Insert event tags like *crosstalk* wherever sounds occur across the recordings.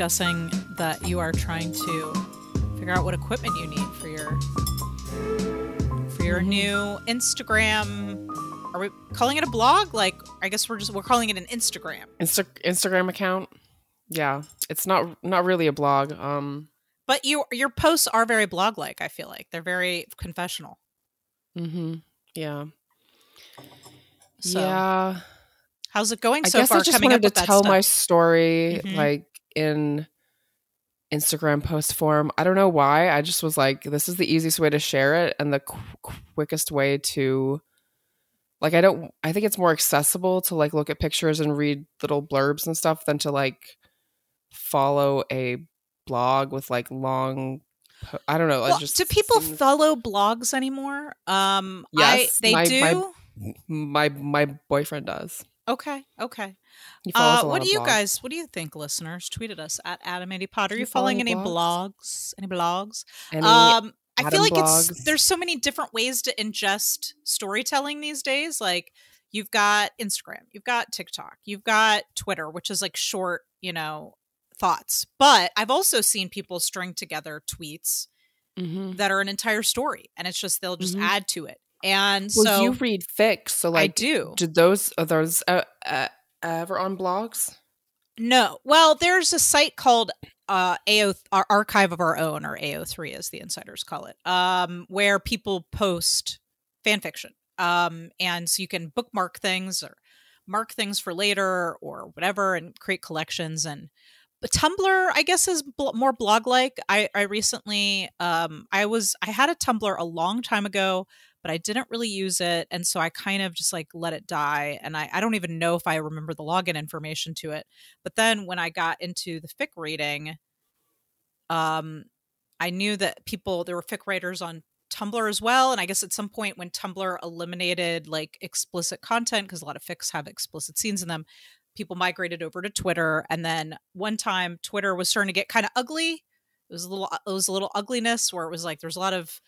discussing that you are trying to figure out what equipment you need for your for your Mhm. new Instagram. Are we calling it a blog? Like, I guess we're just we're calling it an Instagram. Insta- Instagram account. Yeah, it's not not really a blog. Um, But you your posts are very blog like. I feel like they're very confessional. Mm-hmm. yeah, So, yeah. how's it going I so guess far? I just coming up wanted to tell stuff? my story Mhm. like in Instagram post form. I don't know why. I just was like, this is the easiest way to share it and the qu- quickest way to like. I don't. I think it's more accessible to like look at pictures and read little blurbs and stuff than to like follow a blog with like long. po- I don't know. Well, just do people seems- follow blogs anymore? Um, Yes, I, they my- do. my- my my boyfriend does. okay, okay. Uh, what do you guys? What do you think, listeners? Tweeted us at Adam Andy Pod. Are you you follow following any blogs? blogs? Any blogs? Any um, I feel like blogs? it's there's so many different ways to ingest storytelling these days. Like you've got Instagram, you've got TikTok, you've got Twitter, which is like short, you know, thoughts. But I've also seen people string together tweets Mhm. that are an entire story, and it's just they'll just Mhm. add to it. And Well, so you read fics, so like I do. did those are those uh, uh, ever on blogs? No. Well, there's a site called uh AO our archive of our own or AO3 as the insiders call it. Um where people post fan fiction. Um and so you can bookmark things or mark things for later or whatever and create collections and Tumblr I guess is bl- more blog like. I I recently um I was I had a Tumblr a long time ago but I didn't really use it. And so I kind of just like let it die. And I, I don't even know if I remember the login information to it. But then when I got into the fic reading, um, I knew that people there were fic writers on Tumblr as well. And I guess at some point when Tumblr eliminated like explicit content, because a lot of fics have explicit scenes in them, people migrated over to Twitter. And then one time Twitter was starting to get kind of ugly. It was a little it was a little ugliness where it was like there's a lot of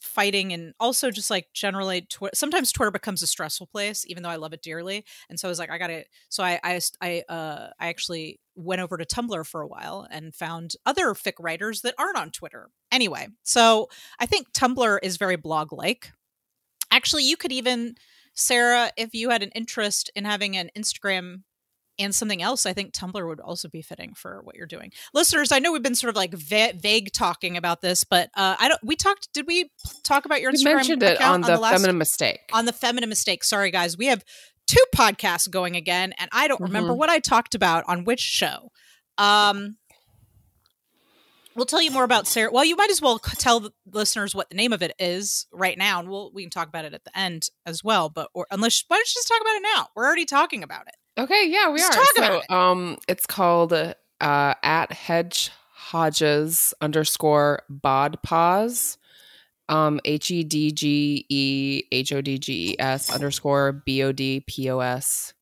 fighting and also just like generally twi- sometimes twitter becomes a stressful place even though i love it dearly and so i was like i gotta so i i i, uh, I actually went over to tumblr for a while and found other fic writers that aren't on twitter. Anyway so i think tumblr is very blog like actually you could even sarah if you had an interest in having an instagram and something else, I think Tumblr would also be fitting for what you're doing. Listeners, I know we've been sort of like va- vague talking about this, but uh, I don't. We talked. Did we talk about your You Instagram mentioned it account on the, last, feminine mistake. on the feminine mistake? Sorry, guys, we have two podcasts going again, and I don't remember Mhm. what I talked about on which show. Um, we'll tell you more about Sarah. Well, you might as well c- tell the listeners what the name of it is right now, and we'll we can talk about it at the end as well. But or unless why don't you just talk about it now? We're already talking about it. Okay, yeah, we Let's are. talk so, about it. um, it's called uh, at Hedge Hodges underscore bod pause. Um, H E D G E H O D G E S underscore B O D P O S.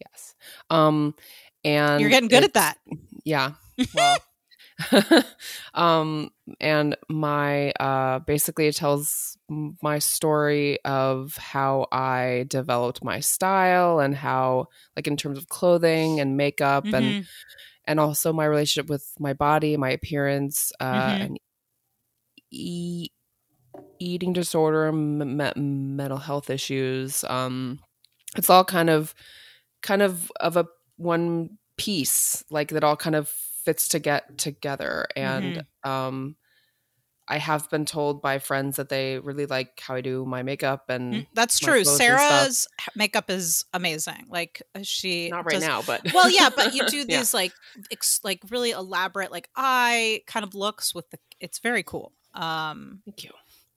Yes. Um, and You're getting good at that. *laughs* yeah well *laughs* um and my uh basically it tells my story of how i developed my style and how like in terms of clothing and makeup and Mhm. and also my relationship with my body my appearance uh Mhm. and e- eating disorder m- me- mental health issues um it's all kind of kind of of a one piece like that all kind of fits to get together and um i have been told by friends that they really like how i do my makeup and Mm, That's true. clothes and stuff. Sarah's makeup is amazing. Like uh, she not right does- now but Well, yeah, but you do *laughs* Yeah. these like ex- like really elaborate like eye kind of looks with the. It's very cool. Um. thank you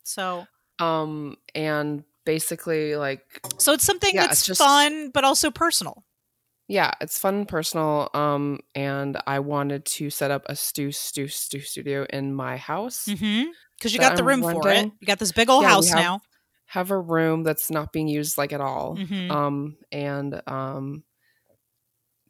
So um and basically like so it's something Yeah, that's it's just- fun but also personal. Yeah it's fun and personal um and i wanted to set up a stew stew stew studio in my house Mm-hmm. Because you got the I'm room for it. You got this big old Yeah, house have- now. have a room that's not being used like at all Mhm. um and um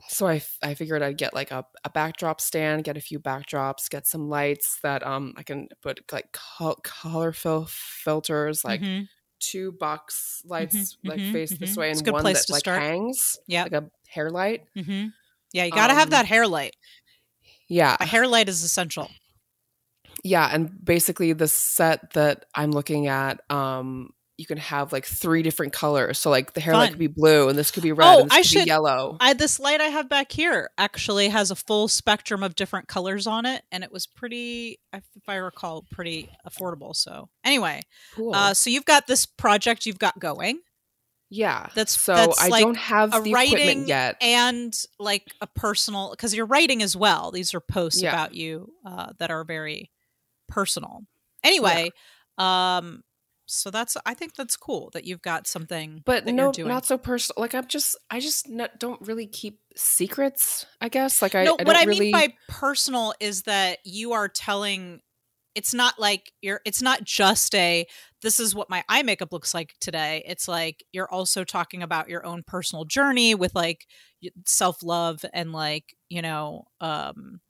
so I, f- I figured I'd get like a, a backdrop stand, get a few backdrops, get some lights that um I can put like col- color filters, like Mhm. Two box lights like mhm, face this mhm. way and one that like start. hangs, Yeah. like a hair light. Mhm. Yeah, you got to have Um, that hair light. Yeah. A hair light is essential. Yeah, and basically the set that I'm looking at, um, you can have like three different colors. So like the hair light Fun. could be blue, and this could be red, Oh, and this I could should- be yellow. I this light I have back here actually has a full spectrum of different colors on it, and it was pretty, if I recall, pretty affordable. So anyway, cool. uh, so you've got this project you've got going, yeah, that's- so that's I like don't have a the writing equipment yet. and like a personal because you're writing as well. These are posts Yeah. about you uh, that are very personal. Anyway, um, so that's I think that's cool that you've got something, but no, not so personal. Like I'm just, I just n- don't really keep secrets. I guess. Like I, no, I what I really. mean by personal is that you are telling. It's not like you're. It's not just a. This is what my eye makeup looks like today. It's like you're also talking about your own personal journey with like self love and like you know. um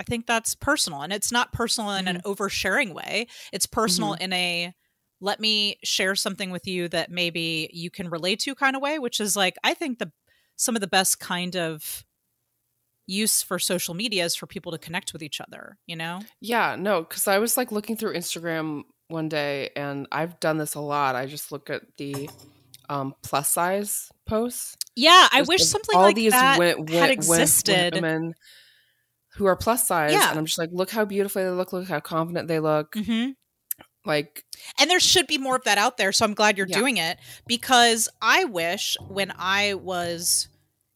I think that's personal, and it's not personal in an oversharing way. It's personal in a let me share something with you that maybe you can relate to kind of way, which is like I think the some of the best kind of use for social media is for people to connect with each other, you know? Yeah, no, because I was like looking through Instagram one day, and I've done this a lot. I just look at the um, plus size posts. Yeah, I wish something all like these that had existed. women who are plus size, Yeah. and I'm just like, look how beautiful they look, look how confident they look. hmm Like, And there should be more of that out there. So I'm glad you're Yeah. doing it because I wish when I was,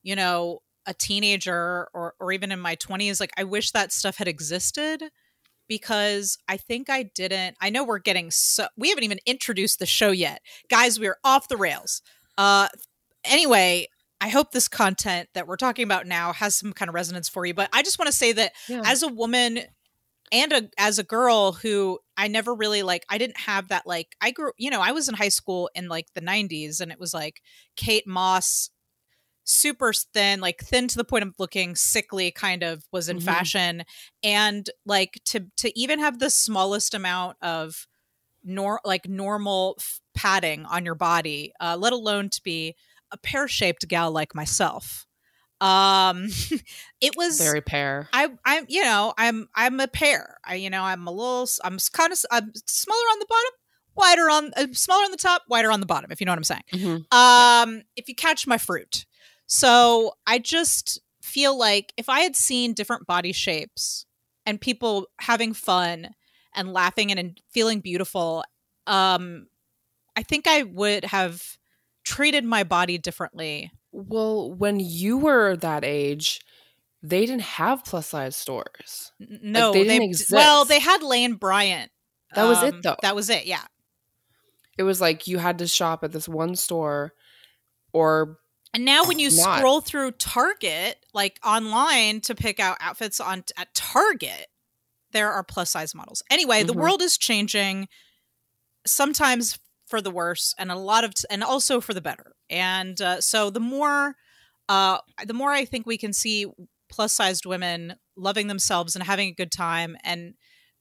you know, a teenager or, or even in my 20s, like I wish that stuff had existed because I think I didn't. I know we're getting so, we haven't even introduced the show yet. Guys, we're off the rails. Uh, anyway, I hope this content that we're talking about now has some kind of resonance for you. But I just want to say that yeah. as a woman and a, as a girl who I never really like, I didn't have that like, I grew, you know, I was in high school in like the 90s and it was like Kate Moss, super thin, like thin to the point of looking sickly, kind of was in Mhm. fashion. And like to, to even have the smallest amount of nor like normal f- padding on your body, uh, let alone to be a pear shaped gal like myself. Um, *laughs* it was very pair. I I'm you know I'm I'm a pear. I you know I'm a little I'm kind of I'm smaller on the bottom, wider on uh, smaller on the top, wider on the bottom. If you know what I'm saying. Mhm. Um, if you catch my fruit, so I just feel like if I had seen different body shapes and people having fun and laughing and, and feeling beautiful, um, I think I would have treated my body differently. Well, when you were that age, they didn't have plus size stores. No, they they, didn't well, exist. they had Lane Bryant. That was Um, it, though. That was it. Yeah. It was like you had to shop at this one store, or And now when you Not. scroll through Target, like online to pick out outfits on at Target, there are plus size models. Anyway, the Mhm. world is changing sometimes for the worse and a lot of and also for the better. And uh, so the more uh the more I think we can see plus sized women loving themselves and having a good time and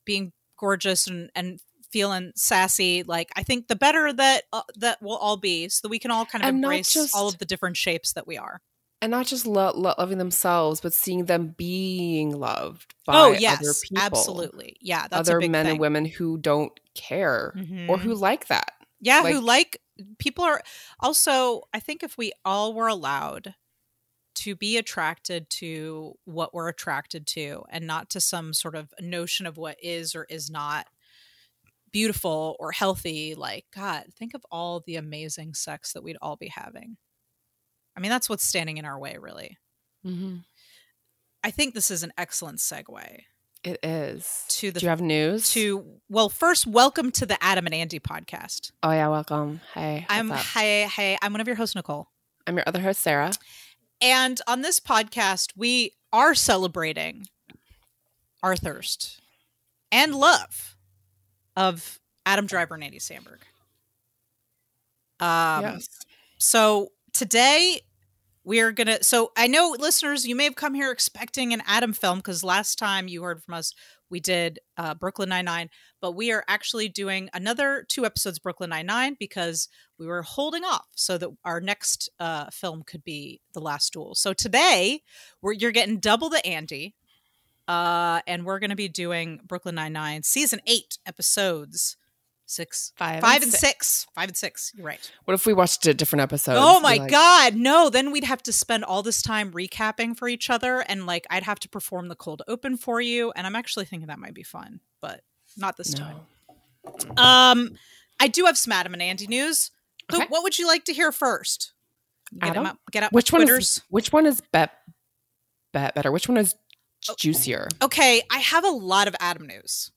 being gorgeous and and feeling sassy like i think the better that uh, that we'll all be so that we can all kind of And embrace just- all of the different shapes that we are and not just lo- lo- loving themselves, but seeing them being loved by oh other yes people, absolutely yeah that's a other men thing. and women who don't care or Mhm. who like that. yeah who like- like people are also i think if we all were allowed to be attracted to what we're attracted to and not to some sort of notion of what is or is not beautiful or healthy like god think of all the amazing sex that we'd all be having. I mean that's what's standing in our way really. Mm-hmm. i think this is an excellent segue It is. to the Do you have news? to well first welcome to the adam and andy podcast oh yeah, welcome. Hey, i'm hey hey i'm one of your hosts nicole I'm your other host, Sarah. And on this podcast, we are celebrating our thirst and love of Adam Driver and Andy Samberg. Um, yes. So today we're gonna. So I know listeners, you may have come here expecting an Adam film because last time you heard from us, we did uh, Brooklyn Nine Nine, but we are actually doing another two episodes Brooklyn Nine Nine because we were holding off so that our next uh, film could be The Last Duel. So today we're you're getting double the Andy Uh, and we're to be doing Brooklyn Nine Nine season eight episodes six, Five, five and six. five and six. You're right. What if we watched a different episode? Oh my god, no! Then we'd have to spend all this time recapping for each other, and like I'd have to perform the cold open for you. And I'm actually thinking that might be fun, but not this No. time. Um, I do have some Adam and Andy news. Who- Okay. what would you like to hear first? Get 'em Adam? up. Get up. Which my one is which one is bet bet better? Which one is Oh. juicier? Okay, I have a lot of Adam news.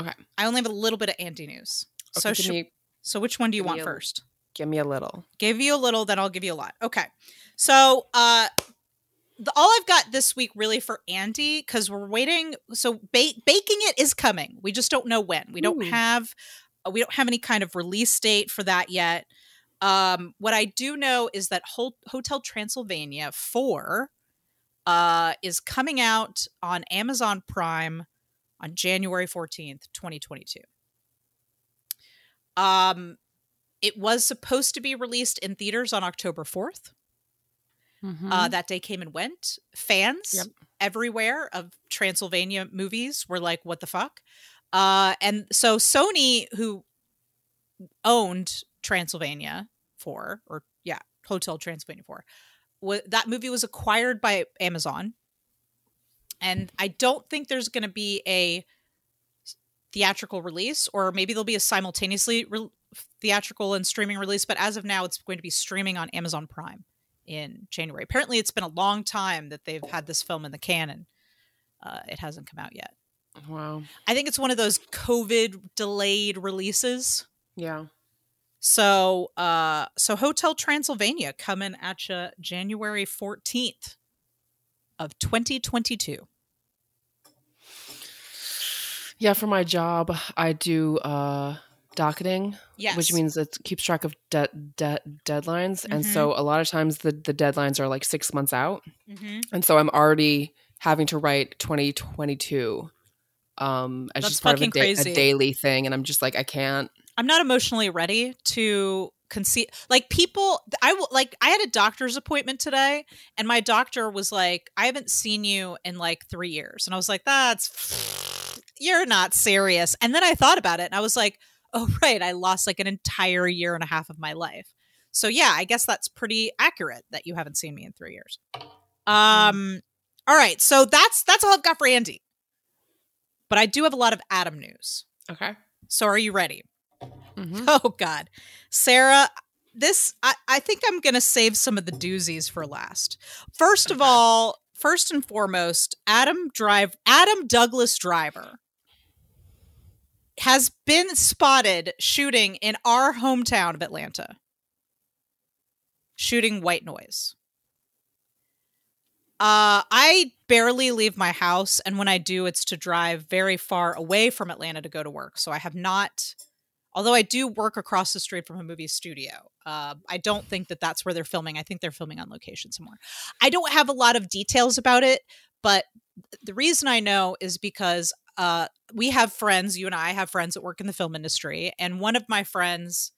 Okay. I only have a little bit of Andy news. So, sh- me so which one do you want a- first? give me a little. Give you a little, then I'll give you a lot. Okay. So, uh, the, all I've got this week really for Andy because we're waiting. So ba- baking it is coming. We just don't know when. We don't Ooh. have uh, we don't have any kind of release date for that yet. Um, what I do know is that Hol- Hotel Transylvania four uh, is coming out on Amazon Prime on January fourteenth, twenty twenty two. Um, it was supposed to be released in theaters on October 4th. Uh, that day came and went. Fans Yep. everywhere of Transylvania movies were like, what the fuck? Uh, and so Sony, who owned Transylvania 4, or yeah, Hotel Transylvania 4, wa- that movie was acquired by Amazon. And I don't think there's going to be a theatrical release, or maybe there'll be a simultaneously re- theatrical and streaming release. But as of now, it's going to be streaming on Amazon Prime in January. Apparently, it's been a long time that they've had this film in the canon. Uh, it hasn't come out yet. wow. I think it's one of those COVID delayed releases. Yeah. So, uh, so Hotel Transylvania coming at you January fourteenth of twenty twenty two. Yeah, for my job, I do uh docketing, Yes, which means it keeps track of de- de- deadlines, and Mhm. so a lot of times the the deadlines are like six months out, hmm and so I'm already having to write 2022 um as That's just part of a, da- a daily thing, and I'm just like I can't. I'm not emotionally ready to conceive. Like people, I will like. I had a doctor's appointment today, and my doctor was like, "I haven't seen you in like three years," and I was like, "That's you're not serious." And then I thought about it, and I was like, "Oh *laughs* right, I lost like an entire year and a half of my life." So yeah, I guess that's pretty accurate that you haven't seen me in three years. Um. All right, so that's that's all I've got for Andy. But I do have a lot of Adam news. Okay. So are you ready? Mhm. *laughs* Oh God, Sarah, this I, I think I'm gonna save some of the doozies for last. First of all, first and foremost, Adam Drive Adam Douglas Driver has been spotted shooting in our hometown of Atlanta. Shooting white noise. Uh, I barely leave my house, and when I do, it's to drive very far away from Atlanta to go to work. So I have not although I do work across the street from a movie studio. Uh, I don't think that that's where they're filming. I think they're filming on location somewhere. I don't have a lot of details about it, but the reason I know is because uh, we have friends, you and I have friends that work in the film industry, and one of my friends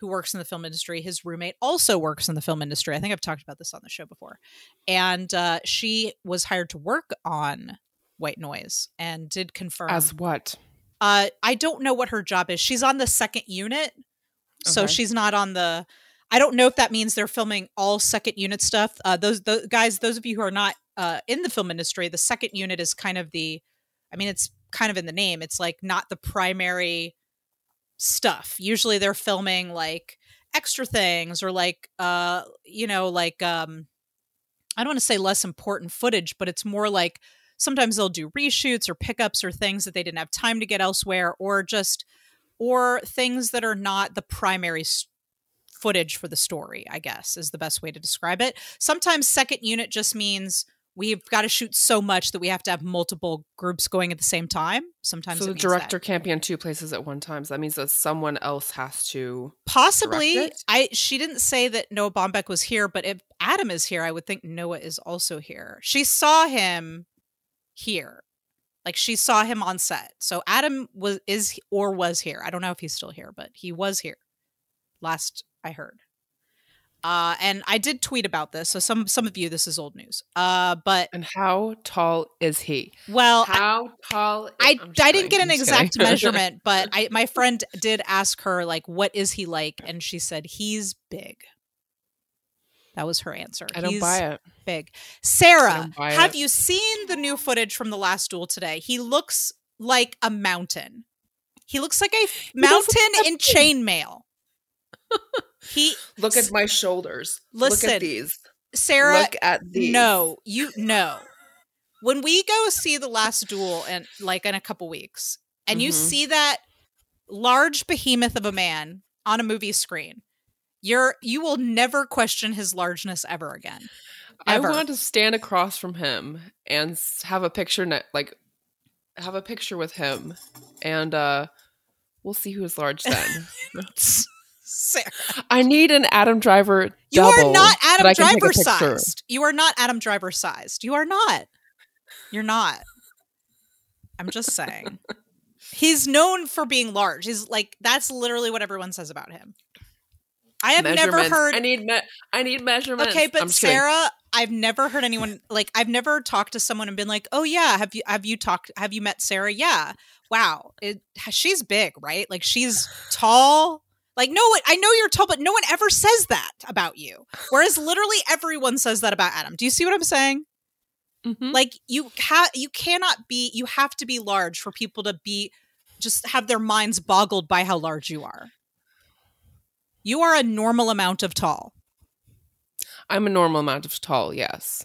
who works in the film industry, his roommate also works in the film industry. I think I've talked about this on the show before, and uh, she was hired to work on White Noise and did confirm As what? uh, I don't know what her job is. She's on the second unit, so Okay. she's not on the. I don't know if that means they're filming all second unit stuff. Uh, those, those guys, those of you who are not uh, in the film industry, the second unit is kind of the. I mean, it's kind of in the name. It's like not the primary stuff. Usually, they're filming like extra things or like, uh, you know, like um, I don't want to say less important footage, but it's more like sometimes they'll do reshoots or pickups or things that they didn't have time to get elsewhere or just or things that are not the primary footage for the story i guess is the best way to describe it sometimes second unit just means we've got to shoot so much that we have to have multiple groups going at the same time sometimes So the director that. can't be in two places at one time. So that means that someone else has to. possibly i she didn't say that noah Baumbach was here but if adam is here i would think noah is also here she saw him here like she saw him on set so adam was is or was here i don't know if he's still here but he was here last i heard Uh, and I did tweet about this, so some some of you this is old news. Uh, but And how tall is he? well, I- How tall? I, I didn't get an exact measurement, *laughs* but I my friend did ask her like, "What is he like?" And she said, "He's big." That was her answer. I don't He's buy it. Big. Sarah, have it. you seen the new footage from the last duel today? He looks like a mountain. He looks like a mountain in chainmail. *laughs* he Look at my shoulders. Listen, Look at these. Sarah Look at these. No, you no. When we go see the last duel and like in a couple weeks, and you Mhm. see that large behemoth of a man on a movie screen, you're you will never question his largeness ever again. I Ever. want to stand across from him and have a picture, ne- like have a picture with him, and uh we'll see who is large then. *laughs* *laughs* Sarah, I need an Adam Driver. you are not Adam I can take a Driver sized. You are not Adam Driver sized. You are not. You're not. I'm just saying. *laughs* He's known for being large. He's like that's literally what everyone says about him. I have never heard I need me- I need measurements. Okay, but just kidding. Sarah, I've never heard anyone like I've never talked to someone and been like, "Oh yeah, have you have you talked have you met Sarah? Yeah. Wow. It, she's big, right? Like she's tall. Like no one I know you're tall, but no one ever says that about you. Whereas literally everyone says that about Adam. Do you see what I'm saying? Mhm. Like you ha- you cannot be you have to be large for people to be just have their minds boggled by how large you are. You are a normal amount of tall. I'm a normal amount of tall. Yes.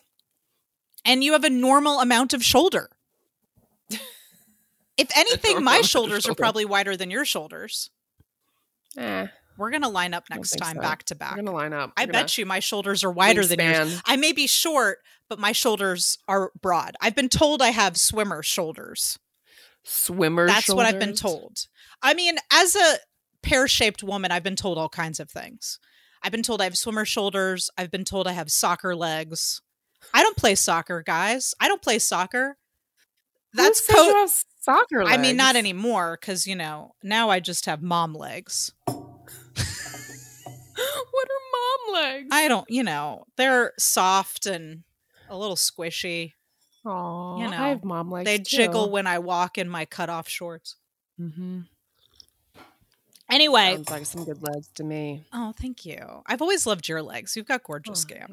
and you have a normal amount of shoulder. *laughs* If anything, my shoulders are probably wider than your shoulders. Eh, We're gonna line up next time so. back to we're back. gonna line up. I We're gonna bet you my shoulders are wider than yours. I may be short, but my shoulders are broad. I've been told I have swimmer shoulders. Swimmer. That's what I've been told. I mean, as a pear shaped woman, I've been told all kinds of things. I've been told I have swimmer shoulders. I've been told I have soccer legs. I don't play soccer, guys. I don't play soccer. That's co- soccer. I mean, not anymore because, you know, now I just have mom legs. *laughs* what are mom legs? I don't, you know, they're soft and a little squishy. Aw, you know, I have mom legs. They jiggle when I walk in my cutoff shorts. Mm-hmm. Anyway, Sounds like some good legs to me. oh, thank you. I've always loved your legs. You've got gorgeous Oh, yeah.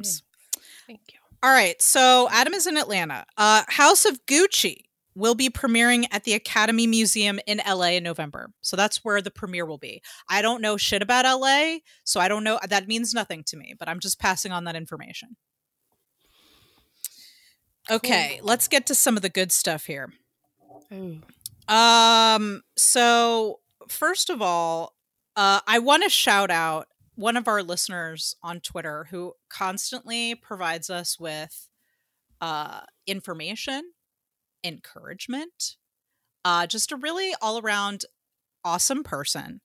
Thank you. All right, so Adam is in Atlanta. Uh, House of Gucci will be premiering at the Academy Museum in LA in November. So that's where the premiere will be. I don't know shit about LA, so I don't know. That means nothing to me, but I'm just passing on that information. Okay, let's get to some of the good stuff here. Oh. Um, so first of all, uh, I want to shout out one of our listeners on Twitter who constantly provides us with uh information, encouragement, uh, just a really all around awesome person.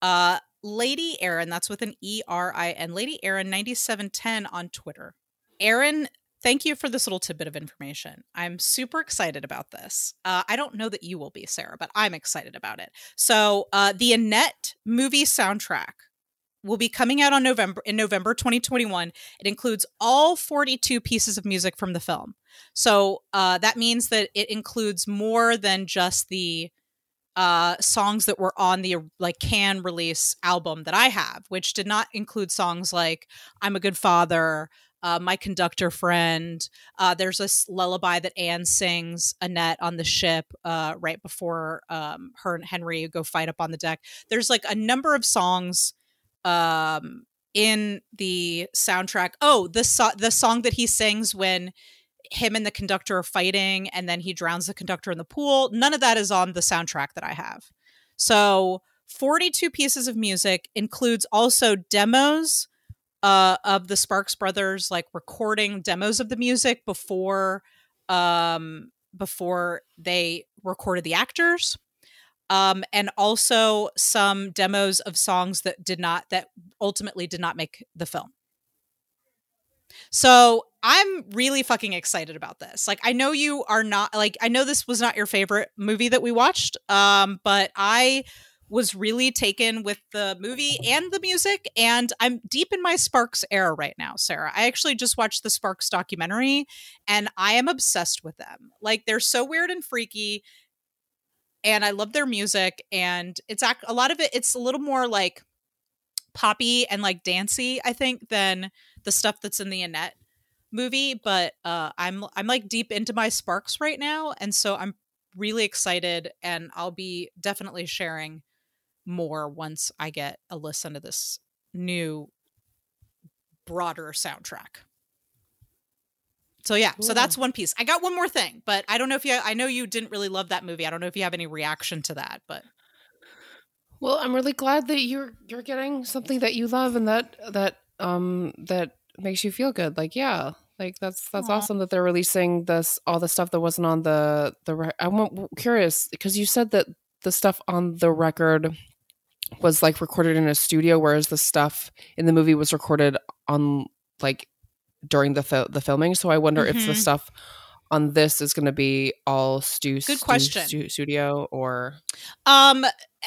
Uh, Lady Erin, that's with an E R I N, Lady Erin 9710 on Twitter. Erin, thank you for this little tidbit of information. I'm super excited about this. Uh, I don't know that you will be, Sarah, but I'm excited about it. So, uh, the Annette movie soundtrack will be coming out on November in November 2021. It includes all 42 pieces of music from the film. So uh, that means that it includes more than just the uh, songs that were on the like can release album that I have, which did not include songs like "I'm a Good Father," uh, "My Conductor Friend." Uh, there's a s- lullaby that Ann sings Annette on the ship uh, right before um, her and Henry go fight up on the deck. There's like a number of songs um, in the soundtrack. Oh, the so- the song that he sings when him and the conductor are fighting and then he drowns the conductor in the pool. None of that is on the soundtrack that I have. So 42 pieces of music includes also demos uh, of the Sparks brothers, like recording demos of the music before um, before they recorded the actors. Um, and also some demos of songs that did not that ultimately did not make the film. So I'm really fucking excited about this. Like I know you are not like I know this was not your favorite movie that we watched, um, but I was really taken with the movie and the music. And I'm deep in my Sparks era right now, Sarah. I actually just watched the Sparks documentary and I am obsessed with them. Like, they're so weird and freaky. And I love their music. And it's ac- a lot of it, it's a little more like poppy and like dancey, I think, than the stuff that's in the Annette movie. But uh, I'm I'm like deep into my Sparks right now, and so I'm really excited, and I'll be definitely sharing more once I get a listen to this new broader soundtrack. So yeah, cool. so that's one piece. I got one more thing, but I don't know if you I know you didn't really love that movie. I don't know if you have any reaction to that, but Well, I'm really glad that you're you're getting something that you love and that that um that makes you feel good. Like, yeah, like that's that's Aww. awesome that they're releasing this all the stuff that wasn't on the the I'm curious because you said that the stuff on the record was like recorded in a studio, whereas the stuff in the movie was recorded on like during the the filming. So I wonder mm-hmm. if the mm-hmm. stuff on this is going to be all stu good question stu- studio or um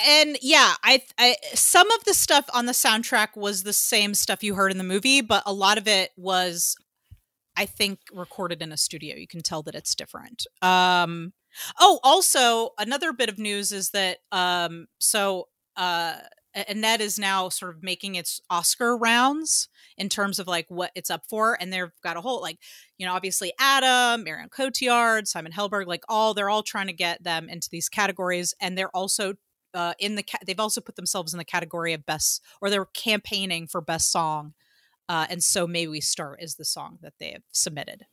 and yeah I, I some of the stuff on the soundtrack was the same stuff you heard in the movie but a lot of it was i think recorded in a studio you can tell that it's different um oh also another bit of news is that um so uh Annette is now sort of making its Oscar rounds in terms of like what it's up for, and they've got a whole like, you know, obviously Adam, Marion Cotillard, Simon Helberg, like all they're all trying to get them into these categories, and they're also uh, in the ca- they've also put themselves in the category of best or they're campaigning for best song, uh, and so May We Start is the song that they have submitted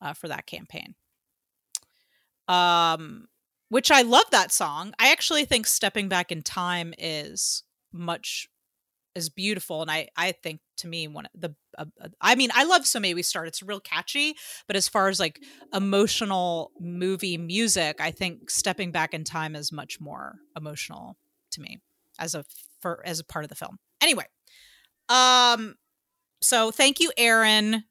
uh, for that campaign. Um, which I love that song. I actually think Stepping Back in Time is much is beautiful and I I think to me one of the uh, uh, I mean I love So May We Start. It's real catchy, but as far as like emotional movie music, I think Stepping Back in Time is much more emotional to me as a for as a part of the film. Anyway, um so thank you Erin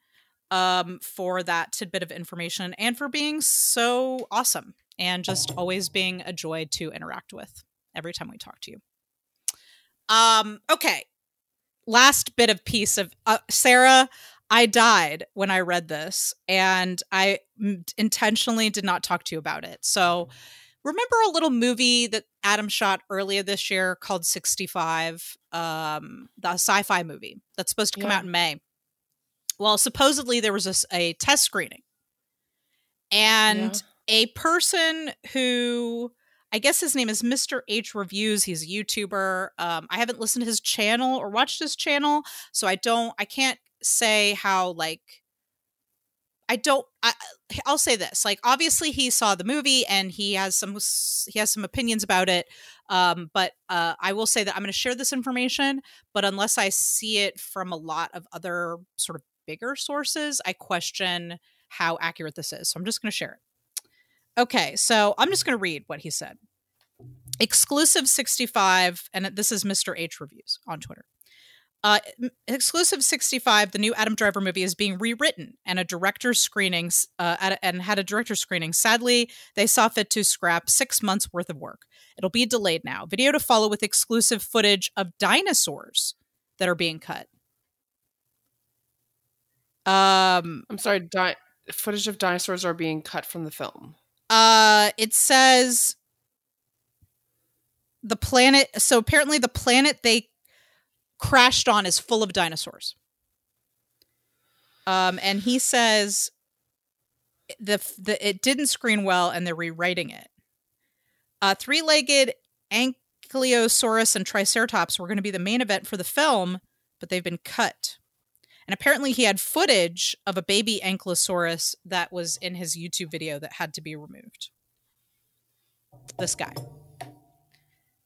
um for that tidbit of information and for being so awesome and just always being a joy to interact with every time we talk to you. Um, okay. Last bit of piece of uh, Sarah. I died when I read this, and I intentionally did not talk to you about it. So, remember a little movie that Adam shot earlier this year called 65, um, the sci fi movie that's supposed to come yeah. out in May? Well, supposedly there was a, a test screening, and yeah a person who I guess his name is Mr. H Reviews. He's a YouTuber. Um, I haven't listened to his channel or watched his channel, so I don't. I can't say how like. I don't. I, I'll say this: like, obviously, he saw the movie and he has some he has some opinions about it. Um, but uh, I will say that I'm going to share this information. But unless I see it from a lot of other sort of bigger sources, I question how accurate this is. So I'm just going to share it. Okay, so I'm just going to read what he said. Exclusive 65, and this is Mr. H Reviews on Twitter. Uh, exclusive 65, the new Adam Driver movie is being rewritten and a director's screening, uh, a, and had a director's screening. Sadly, they saw fit to scrap six months worth of work. It'll be delayed now. Video to follow with exclusive footage of dinosaurs that are being cut. Um, I'm sorry, di- footage of dinosaurs are being cut from the film. Uh, it says the planet. So apparently, the planet they crashed on is full of dinosaurs. Um, and he says the the it didn't screen well, and they're rewriting it. Uh, three-legged Ankylosaurus and Triceratops were going to be the main event for the film, but they've been cut. And apparently, he had footage of a baby ankylosaurus that was in his YouTube video that had to be removed. This guy.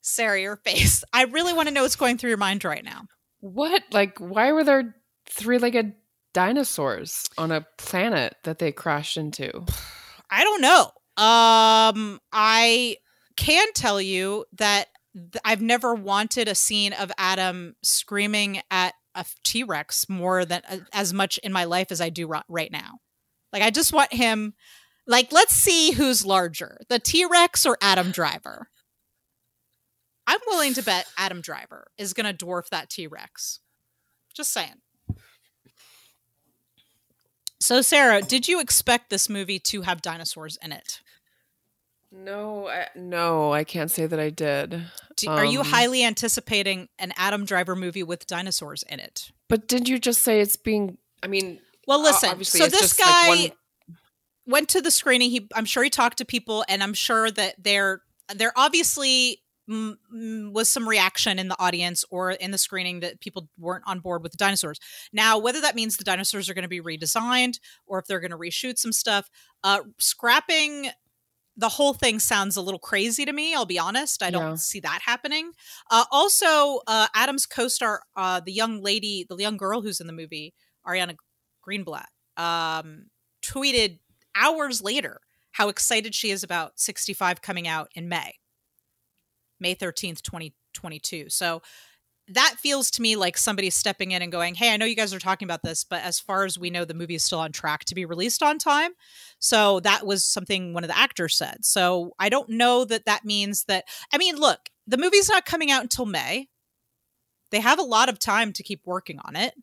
Sarah, your face. *laughs* I really want to know what's going through your mind right now. What? Like, why were there three legged dinosaurs on a planet that they crashed into? *sighs* I don't know. Um, I can tell you that th- I've never wanted a scene of Adam screaming at a T Rex more than as much in my life as I do right now. Like I just want him. Like let's see who's larger, the T Rex or Adam Driver. I'm willing to bet Adam Driver is going to dwarf that T Rex. Just saying. So, Sarah, did you expect this movie to have dinosaurs in it? No, I, no, I can't say that I did. Do, are you Um, highly anticipating an Adam Driver movie with dinosaurs in it? But didn't you just say it's being? I mean, Well, listen. so this just, like, guy one- went to the screening. He, I'm sure he talked to people, and I'm sure that there, there obviously was some reaction in the audience or in the screening that people weren't on board with the dinosaurs. Now, whether that means the dinosaurs are going to be redesigned or if they're going to reshoot some stuff, uh, scrapping the whole thing sounds a little crazy to me. I'll be honest. I don't Yeah. see that happening. Uh, also, uh, Adam's co-star, uh, the young lady, the young girl who's in the movie, Ariana Greenblatt, um, tweeted hours later how excited she is about 65 coming out in May, May 13th, 2022. So that feels to me like somebody stepping in and going, Hey, I know you guys are talking about this, but as far as we know, the movie is still on track to be released on time. So that was something one of the actors said. So I don't know that that means that, I mean, look, the movie's not coming out until May. They have a lot of time to keep working on it.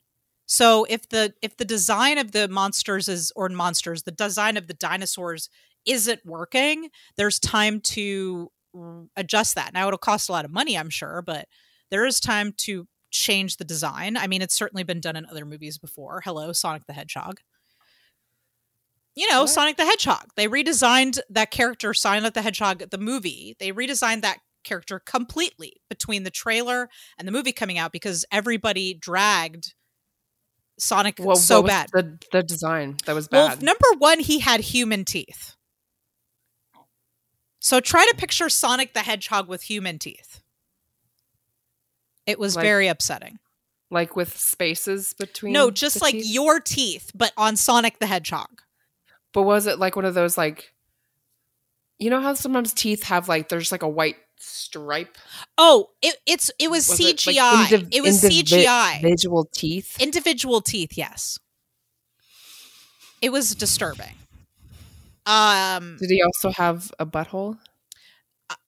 So if the if the design of the monsters is or monsters, the design of the dinosaurs isn't working, there's time to mm, adjust that. Now it'll cost a lot of money, I'm sure, but there is time to change the design. I mean, it's certainly been done in other movies before. Hello, Sonic the Hedgehog. You know, What? Sonic the Hedgehog. They redesigned that character, Sonic the Hedgehog, the movie. They redesigned that character completely between the trailer and the movie coming out because everybody dragged Sonic well, so bad. The the design that was Well, bad. number one, he had human teeth. So try to picture Sonic the Hedgehog with human teeth. It was Like- very upsetting. like with spaces between. No, just like teeth? your teeth, but on Sonic the Hedgehog. But was it like one of those like? You know how sometimes teeth have like there's like a white stripe. Oh, it, it's it was, Was it, like, CGI. indiv- it was indivi- CGI. Individual teeth. Individual teeth, yes. It was disturbing. Um Did he also have a butthole?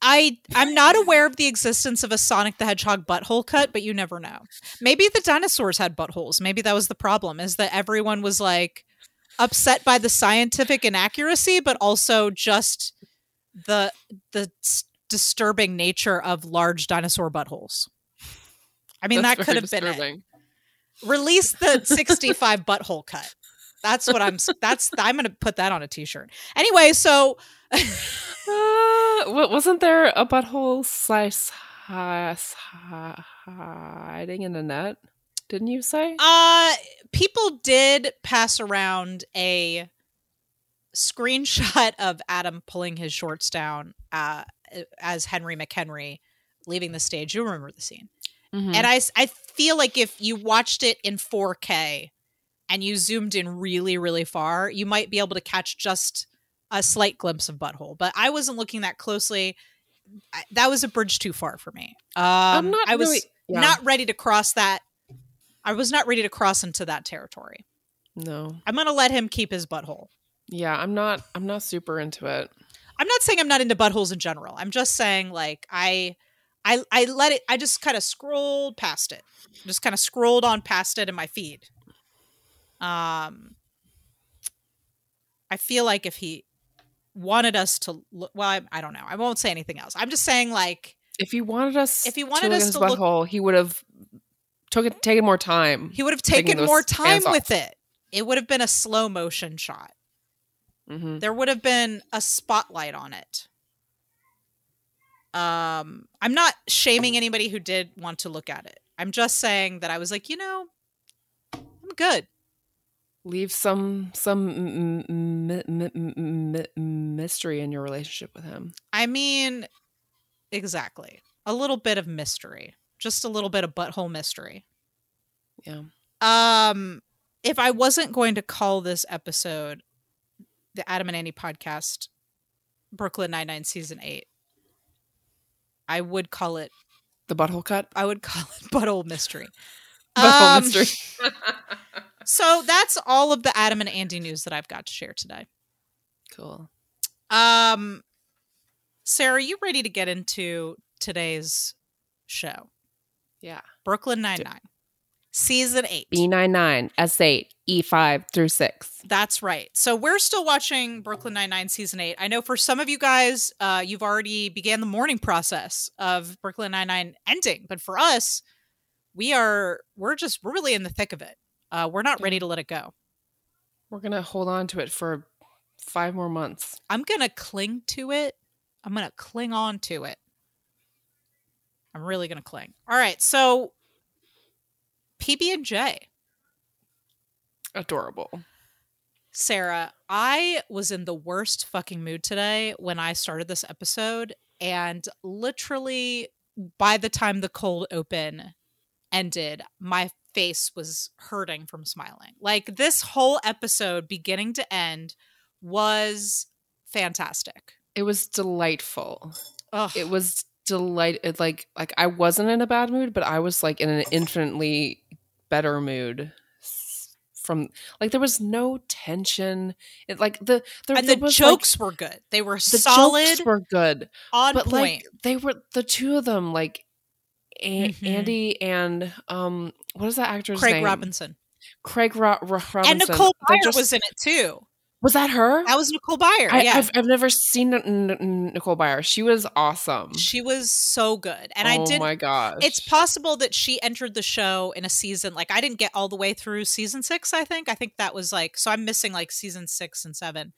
I I'm not aware of the existence of a Sonic the Hedgehog butthole cut, but you never know. Maybe the dinosaurs had buttholes. Maybe that was the problem is that everyone was like upset by the scientific inaccuracy, but also just the the disturbing nature of large dinosaur buttholes. I mean, That's that could have been it. Release the *laughs* 65 butthole cut. That's what I'm that's I'm going to put that on a t-shirt. Anyway, so *laughs* Wa- wasn't there a butthole slice hi- hi- hiding in the net? Didn't you say? Uh people did pass around a screenshot of Adam pulling his shorts down uh as Henry McHenry leaving the stage. You remember the scene. Mhm. and i feel like if you watched it in 4K and you zoomed in really really far, you might be able to catch just a slight glimpse of butthole. But I wasn't looking that closely. I, that was a bridge too far for me. Um I'm not I was really- yeah. not ready to cross that I was not ready to cross into that territory. no. I'm to let him keep his butthole. Yeah, I'm not. I'm not super into it. I'm not saying I'm not into buttholes in general. I'm just saying like I I I let it I just kind of scrolled past it. Just kind of scrolled on past it in my feed. Um I feel like if he wanted us to look well I, I don't know. I won't say anything else. I'm just saying like If he wanted us, If he to wanted look us to look- butthole, he would have took it, taken more time. he would have taken more time with it. It would have been a slow motion shot. hmm there would have been a spotlight on it. Um, I'm not shaming anybody who did want to look at it. I'm just saying that I was like, you know, I'm good. Leave some some m- m- m- mystery in your relationship with him. I mean, exactly. A little bit of mystery, just a little bit of butthole mystery. Yeah. Um, if I wasn't going to call this episode the Adam and Annie podcast, Brooklyn Nine Nine season eight, I would call it. The butthole cut. I would *laughs* call it butthole mystery. Um, mystery. *laughs* So that's all of the Adam and Andy news that I've got to share today. cool. Um, Sarah, are you ready to get into today's show. Yeah. Brooklyn Nine Nine, season eight. B99, S8, E5 through 6. That's right. So we're still watching Brooklyn Nine Nine season eight. I know for some of you guys, uh, you've already began the mourning process of Brooklyn Nine Nine ending, but for us, we are we're just we're really in the thick of it. Uh, we're not ready to let it go. We're going to hold on to it for five more months. I'm gonna cling to it. I'm gonna cling on to it. I'm really gonna cling. All right, so PB and J. Adorable. Sarah, I was in the worst fucking mood today when I started this episode, and literally by the time the cold open ended, my face was hurting from smiling. Like this whole episode, beginning to end, was fantastic. It was delightful. Ugh. It was delight like like I wasn't in a bad mood, but I was like in an infinitely better mood from like there was no tension. It like the there, and there the was, jokes were good. They were the solid, jokes were good, on but point. like they were the two of them like A- Mhm. Andy and um what is that actor's Craig name? Robinson Craig Ro- Ro- Robinson. and Nicole Byer just- was in it too. was that her? That was Nicole Byer. I, yeah, I've I've never seen N- N- Nicole Byer. She was awesome. she was so good, and I oh did. my gosh! It's possible that she entered the show in a season like I didn't get all the way through season six. I think I think that was like so I'm missing like season six and seven.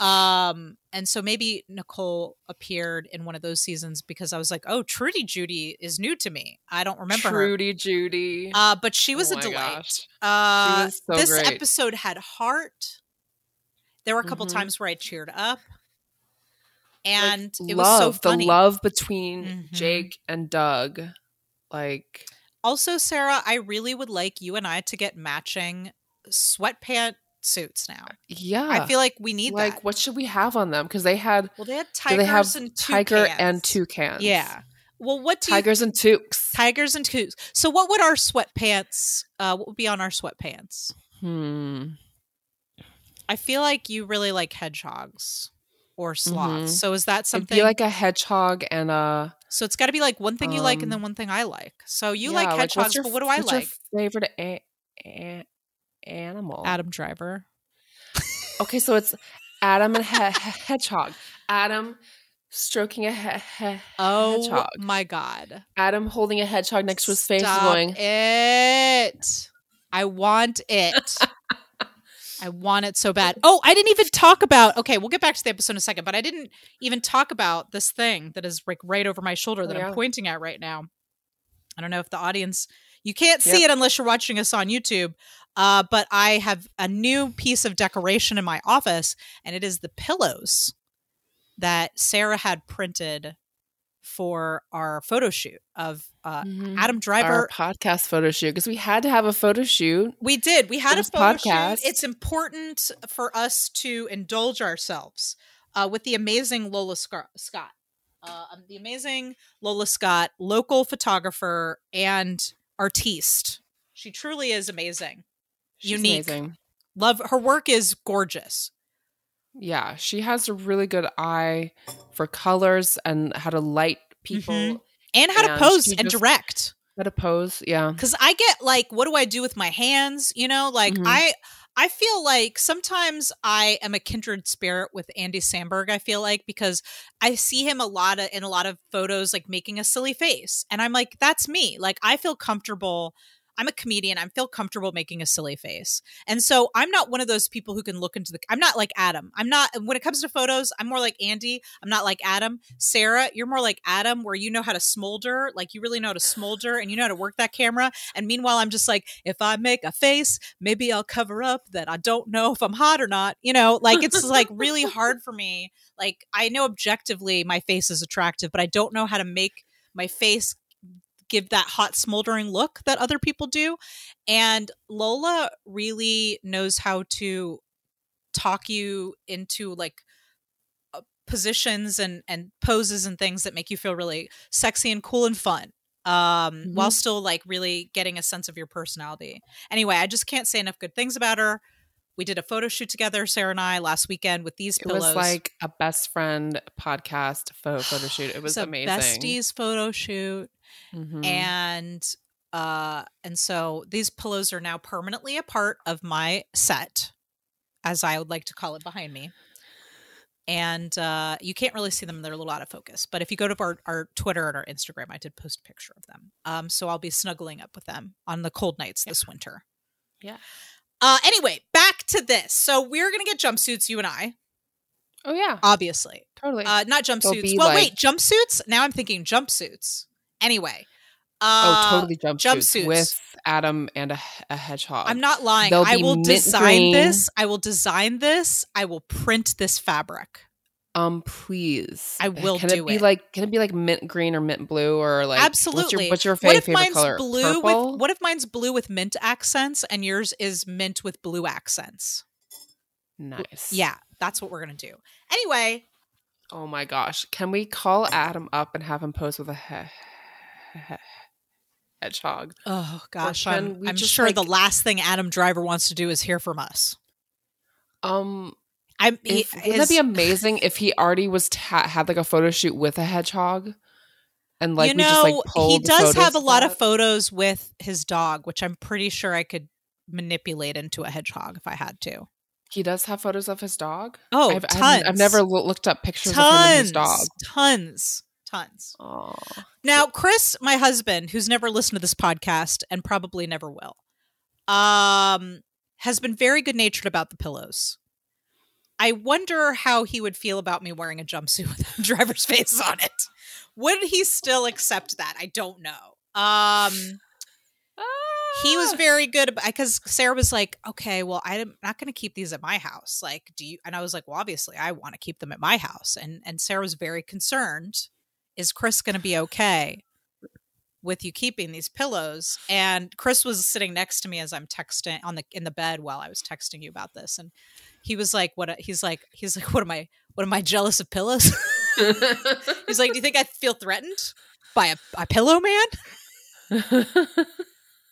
Um, and so maybe Nicole appeared in one of those seasons because I was like, oh, Trudy Judy is new to me. I don't remember her. Trudy Judy. Uh, but she was Oh a delight. Uh, was so this great. episode had heart. There were a couple Mhm. times where I cheered up, and Like, it love, was so funny. The love between Mhm. Jake and Doug, like Also, Sarah, I really would like you and I to get matching sweatpant suits now. yeah. I feel like we need like that. what should we have on them? Because they had Well, they had tigers they have and tiger and toucans. Yeah. Well, what do you tigers and toques. tigers and toucans? So, what would our sweatpants? Uh, what would be on our sweatpants? hmm. I feel like you really like hedgehogs or sloths. Mhm. So, is that something? like a hedgehog and a so it's got to be like one thing you like and Um, then one thing I like. So you yeah, like hedgehogs, your but what do I what's your like? favorite a- a- animal? Adam Driver. Okay, so it's Adam and he- he- hedgehog. Adam stroking a he- he- Oh hedgehog. my god! Adam holding a hedgehog next to his face, going, it. I want it. *laughs* I want it so bad. Oh, I didn't even talk about. Okay, we'll get back to the episode in a second, but I didn't even talk about this thing that is like right over my shoulder Oh, that yeah. I'm pointing at right now. I don't know if the audience you can't see it unless you're watching us on YouTube. Uh, but I have a new piece of decoration in my office, and it is the pillows that Sarah had printed for our photo shoot of uh, Mhm. Adam Driver our podcast photo shoot because we had to have a photo shoot. we did. We had a photo podcast. shoot. It's important for us to indulge ourselves uh, with the amazing Lola Scott, uh, um, the amazing Lola Scott, local photographer and artiste. She truly is amazing. She's Unique. amazing. Love her work is gorgeous. Yeah, she has a really good eye for colors and how to light people, Mhm. And how to pose and direct. how to pose. Yeah, because i get like what do i do with my hands you know like Mhm. i i feel like sometimes i am a kindred spirit with andy samberg i feel like because i see him a lot of in a lot of photos like making a silly face and i'm like that's me. Like i feel comfortable I'm a comedian. I feel comfortable making a silly face. And so I'm not one of those people who can look into the I'm not like Adam. I'm not when it comes to photos, I'm more like Andy. I'm not like Adam. Sarah, you're more like Adam where you know how to smolder, like you really know how to smolder and you know how to work that camera. And meanwhile, I'm just like if I make a face, maybe I'll cover up that I don't know if I'm hot or not. You know, like it's like really hard for me. Like I know objectively my face is attractive, but I don't know how to make my face give that hot smoldering look that other people do and lola really knows how to talk you into like uh, positions and and poses and things that make you feel really sexy and cool and fun um while Mhm. still like really getting a sense of your personality anyway i just can't say enough good things about her we did a photo shoot together sarah and i last weekend with these it pillows It was like a best friend podcast photo photo shoot. It was amazing. besties photo shoot Mhm. and uh and so these pillows are now permanently a part of my set as i would like to call it behind me. And uh you can't really see them they're a little out of focus but if you go to our, our twitter and our instagram i did post a picture of them. Um so i'll be snuggling up with them on the cold nights this winter. Yeah. uh anyway back to this. So we're gonna get jumpsuits you and i. Oh yeah, obviously. Totally. uh not jumpsuits. well like- wait jumpsuits? Now i'm thinking jumpsuits anyway uh oh, totally jumpsuits, jumpsuits. with Adam and a, a hedgehog. I'm not lying. They'll I will design green. this. I will design this. I will print this fabric. Um, please. I will Can do it be it. like? Can it be like mint green or mint blue or like? What's Absolutely. your, what's your what if favorite mine's color? blue Purple? with what if mine's blue with mint accents and yours is mint with blue accents? Nice. Yeah, that's what we're gonna do. Anyway, Oh my gosh. Can we call Adam up and have him pose with a he- *laughs* hedgehog? oh gosh, I'm, we I'm sure like- the last thing Adam Driver wants to do is hear from us. Um, I'm. wouldn't that be amazing if he already was ta- had like a photo shoot with a hedgehog, and like you we know, just like he does have a lot of photos with his dog, which I'm pretty sure I could manipulate into a hedgehog if I had to. He does have photos of his dog. Oh, I've, tons. I've, I've never looked up pictures of him and his dog. tons, tons. Oh, Now, Chris, my husband, who's never listened to this podcast and probably never will, um, has been very good natured about the pillows. I wonder how he would feel about me wearing a jumpsuit *laughs* with a driver's face on it. Would he still accept that? I don't know. Um, he was Ah. very good because Sarah was like, "Okay, well, I'm not going to keep these at my house. Like, do you?" And I was like, "Well, obviously, I want to keep them at my house." And and Sarah was very concerned. Is Chris going to be okay with you keeping these pillows? And Chris was sitting next to me as I'm texting on the in the bed while I was texting you about this, and he was like, "What?" He's like, "He's like, what am I? What am I jealous of pillows?" *laughs* he's like, "Do you think I feel threatened by a, a pillow man?" *laughs*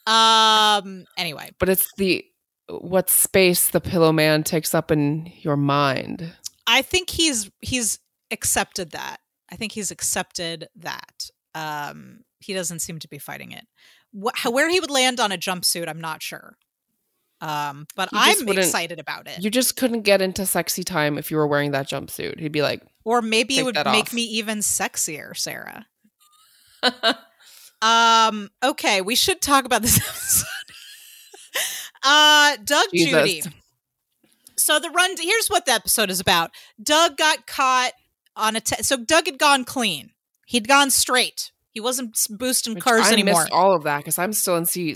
Um. Anyway, but it's the what space the pillow man takes up in your mind. I think he's he's accepted that. I think he's accepted that. Um, he doesn't seem to be fighting it. How, where he would land on a jumpsuit, I'm not sure. Um, but I'm excited about it. You just couldn't get into sexy time if you were wearing that jumpsuit. He'd be like, or maybe it would make off. me even sexier, Sarah. *laughs* Um. Okay, we should talk about this *laughs* episode. uh, Doug Jesus. Judy. So the run. Here's what the episode is about. Doug got caught on a. Te- so Doug had gone clean. He'd gone straight. He wasn't boosting Which cars I anymore. missed all of that because I'm still in se-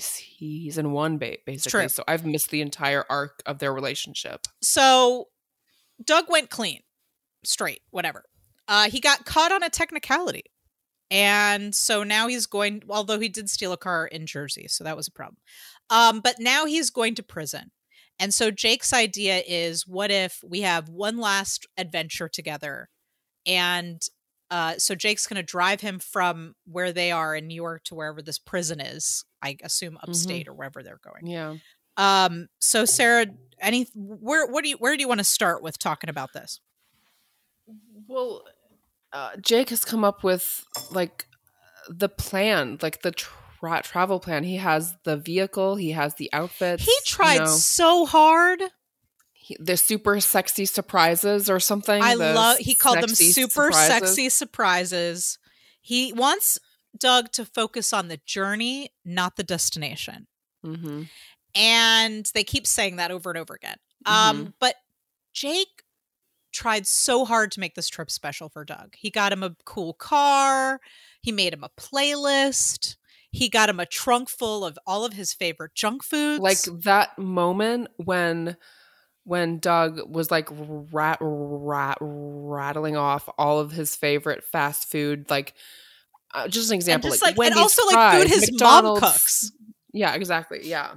season one, ba- basically. true. So I've missed the entire arc of their relationship. so Doug went clean, straight, whatever. Uh, he got caught on a technicality. And so now he's going, although he did steal a car in Jersey, so that was a problem. Um, but now he's going to prison. And so Jake's idea is what if we have one last adventure together? And uh, so Jake's going to drive him from where they are in New York to wherever this prison is, I assume upstate or wherever they're going. Yeah. Um, so Sarah, any where what do you where do you want to start with talking about this? Well, uh, Jake has come up with like the plan, like the tra- travel plan. He has the vehicle, he has the outfits. He tried you know, so hard. he- the super sexy surprises or something. I love he called them super surprises. sexy surprises. He wants Doug to focus on the journey, not the destination. Mhm. And they keep saying that over and over again. Mm-hmm. Um, but Jake tried so hard to make this trip special for Doug. He got him a cool car, he made him a playlist, he got him a trunk full of all of his favorite junk foods. like that moment when when Doug was like rat, rat, rattling off all of his favorite fast food, like uh, just an and example, just like, like, and Wendy's also like fries, food his mom McDonald's- cooks. Yeah, exactly. Yeah,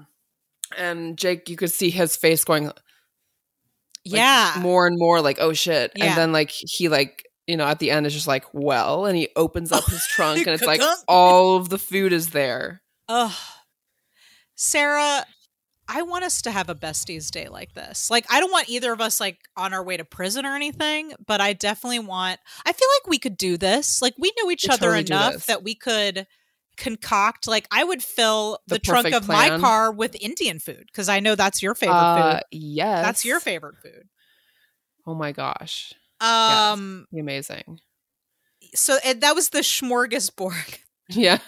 and Jake, you could see his face going, like, yeah. more and more, like oh shit, Yeah. and then like he like you know at the end is just like well, and he opens up his *laughs* trunk and it's like all of the food is there. Ugh. Sarah, I want us to have a besties day like this. Like I don't want either of us like on our way to prison or anything, but I definitely want I feel like we could do this. Like we know each We other totally enough that we could concoct like I would fill the, The trunk of my car with Indian food because I know that's your favorite Uh, food. yes. That's your favorite food. Oh my gosh. Um Amazing. so and that was the smorgasbord. *laughs* Yeah.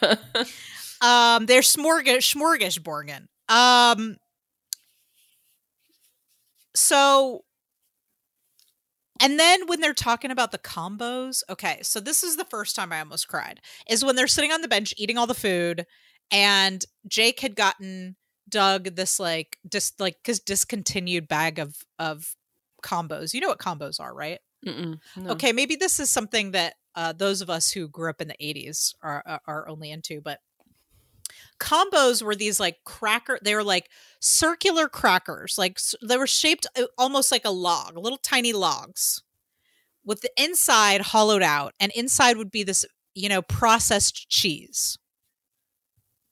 Um, they're smorgas smorgasborgen. Um, so, and then when they're talking about the combos, okay, so this is the first time I almost cried. Is when they're sitting on the bench eating all the food, and Jake had gotten Doug this like dis like cause discontinued bag of of combos. You know what combos are, right? No. Okay, maybe this is something that uh, those of us who grew up in the 80s are, are are only into, but combos were these like cracker they were like circular crackers like they were shaped uh, almost like a log little tiny logs with the inside hollowed out and inside would be this you know processed cheese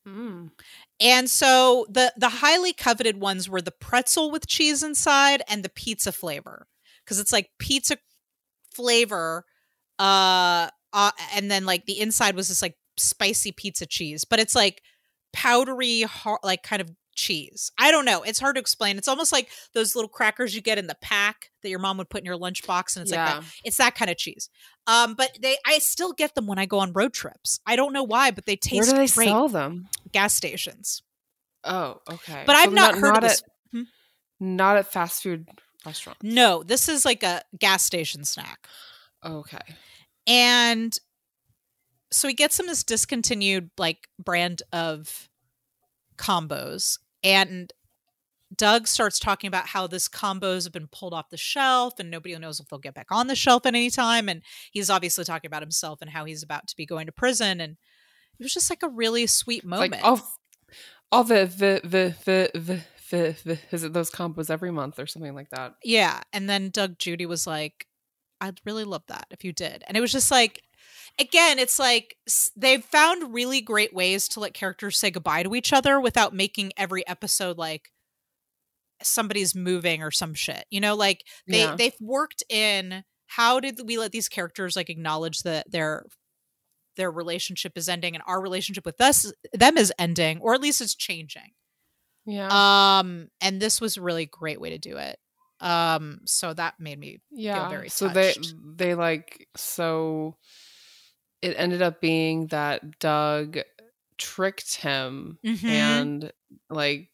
Mm. and so the the highly coveted ones were the pretzel with cheese inside and the pizza flavor because it's like pizza flavor uh, uh and then like the inside was this like spicy pizza cheese but it's like powdery har- like kind of cheese i don't know it's hard to explain it's almost like those little crackers you get in the pack that your mom would put in your lunchbox and it's like that it's that kind of cheese um but they i still get them when i go on road trips i don't know why but they Where taste do they great sell them? gas stations Oh, okay. but So I've not, heard of not this. At, Hmm? Not at fast food restaurants. No, this is like a gas station snack. Okay. And so he gets him this discontinued like brand of combos and Doug starts talking about how this combos have been pulled off the shelf and nobody knows if they'll get back on the shelf at any time and he's obviously talking about himself and how he's about to be going to prison and it was just like a really sweet moment. like all, all the the the the the, the, the visit those combos every month or something like that. Yeah. And then Doug Judy was like, I'd really love that if you did. And it was just like, again, it's like they've found really great ways to let characters say goodbye to each other without making every episode like somebody's moving or some shit. You know, like they Yeah. they've worked in how did we let these characters like acknowledge that their their relationship is ending and our relationship with us them is ending or at least it's changing. Yeah. Um and this was a really great way to do it. Um so that made me yeah. very so they touched. they like so it ended up being that Doug tricked him Mhm. and like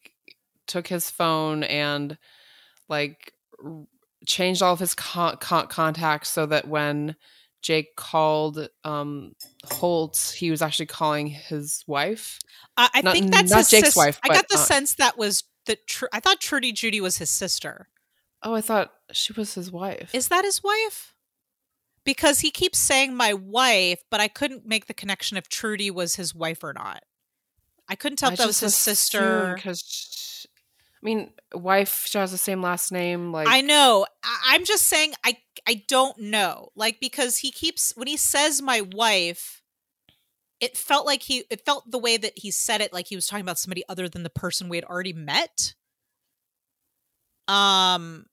took his phone and like r- changed all of his con- con- contacts so that when Jake called um Holt, he was actually calling his wife. I, I Not- think that's not his Jake's sis- wife, I got the uh, sense that was that Tr- I thought Trudy Judy was his sister. Oh, I thought she was his wife. Is that his wife? Because he keeps saying my wife, but I couldn't make the connection if Trudy was his wife or not. I couldn't tell if that was his sister. Because I mean, wife she has the same last name. Like I know. I- I'm just saying I I don't know. Like because he keeps when he says my wife, it felt like he it felt the way that he said it like he was talking about somebody other than the person we had already met. Um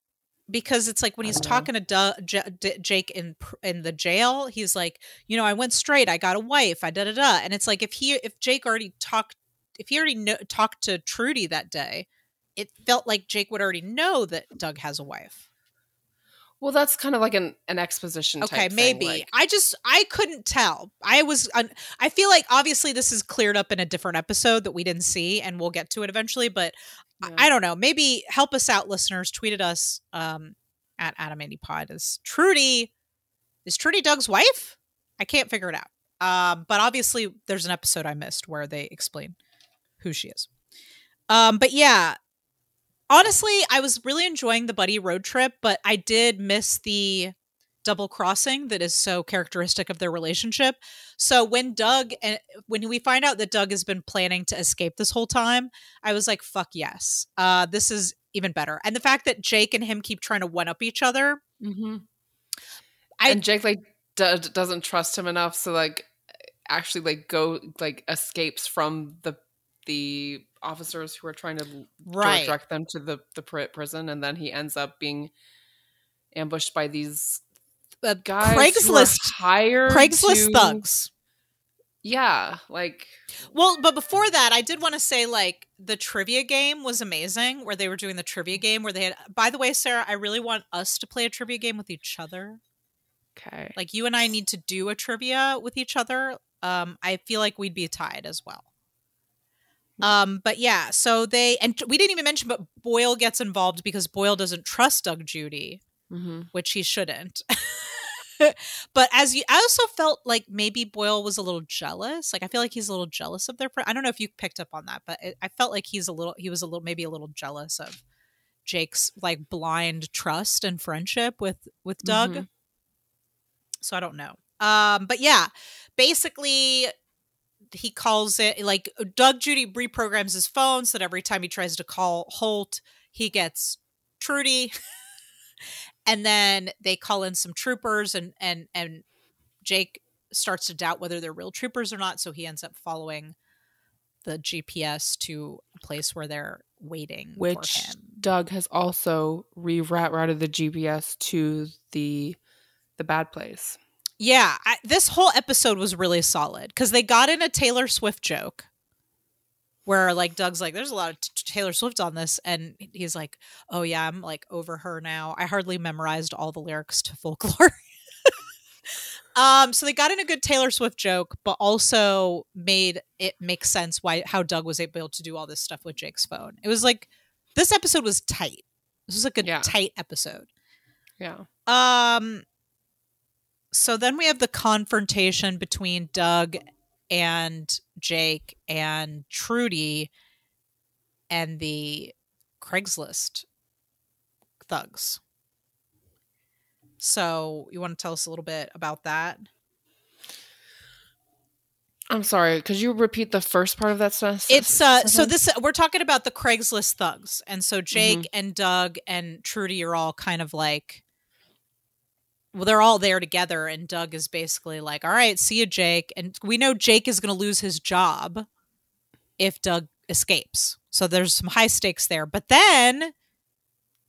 because it's like when he's talking to Du- J- D- Jake in in the jail, he's like, you know, I went straight, I got a wife, I da da da, and it's like if he if Jake already talked, if he already kno- talked to Trudy that day, it felt like Jake would already know that Doug has a wife. well, that's kind of like an an exposition. Okay, maybe. like- I just I couldn't tell. I was un- I feel like obviously this is cleared up in a different episode that we didn't see and we'll get to it eventually, but I- Yeah. I don't know. Maybe help us out listeners. Tweeted us um at Adam Andy Pod is Trudy is Trudy Doug's wife? I can't figure it out. Um but obviously there's an episode I missed where they explain who she is. Um but yeah, honestly, I was really enjoying the buddy road trip, but I did miss the double crossing that is so characteristic of their relationship. So when Doug and when we find out that Doug has been planning to escape this whole time, I was like, "Fuck yes, uh, this is even better." And the fact that Jake and him keep trying to one up each other, Mhm. I- and Jake like d- doesn't trust him enough, so like actually like go like escapes from the the officers who are trying to Right. direct them to the the pri- prison, and then he ends up being ambushed by these Uh, guys Craigslist hired Craigslist to- thugs. Yeah, like Well, but before that, I did want to say like the trivia game was amazing where they were doing the trivia game where they had by the way, Sarah, I really want us to play a trivia game with each other. okay, Like you and I need to do a trivia with each other. Um I feel like we'd be tied as well. Um but yeah, so they and we didn't even mention but Boyle gets involved because Boyle doesn't trust Doug Judy, hmm which he shouldn't. *laughs* but as you I also felt like maybe Boyle was a little jealous. Like I feel like he's a little jealous of their friend. I don't know if you picked up on that, but it, I felt like he's a little he was a little maybe a little jealous of Jake's like blind trust and friendship with with Doug. Mhm. So I don't know. Um but yeah, basically he calls it like Doug Judy reprograms his phone so that every time he tries to call Holt, he gets Trudy. *laughs* and then they call in some troopers and and and Jake starts to doubt whether they're real troopers or not, so he ends up following the GPS to a place where they're waiting which for him. Doug has also rerouted the GPS to the the bad place. Yeah, I, this whole episode was really solid because they got in a Taylor Swift joke where like Doug's like, "There's a lot of t- Taylor Swift on this," and he's like, "Oh yeah, I'm like over her now. I hardly memorized all the lyrics to Folklore." *laughs* um, so they got in a good Taylor Swift joke, but also made it make sense why how Doug was able to do all this stuff with Jake's phone. It was like this episode was tight. This was like a Yeah. tight episode. Yeah. Um so then we have the confrontation between Doug and Jake and Trudy and the Craigslist thugs. So, you want to tell us a little bit about that? I'm sorry. Could you repeat the first part of that sentence? It's uh so this we're talking about the Craigslist thugs. And so Jake Mm-hmm. and Doug and Trudy are all kind of like well, they're all there together, and Doug is basically like, All right, see you, Jake. And we know Jake is gonna lose his job if Doug escapes. So there's some high stakes there. But then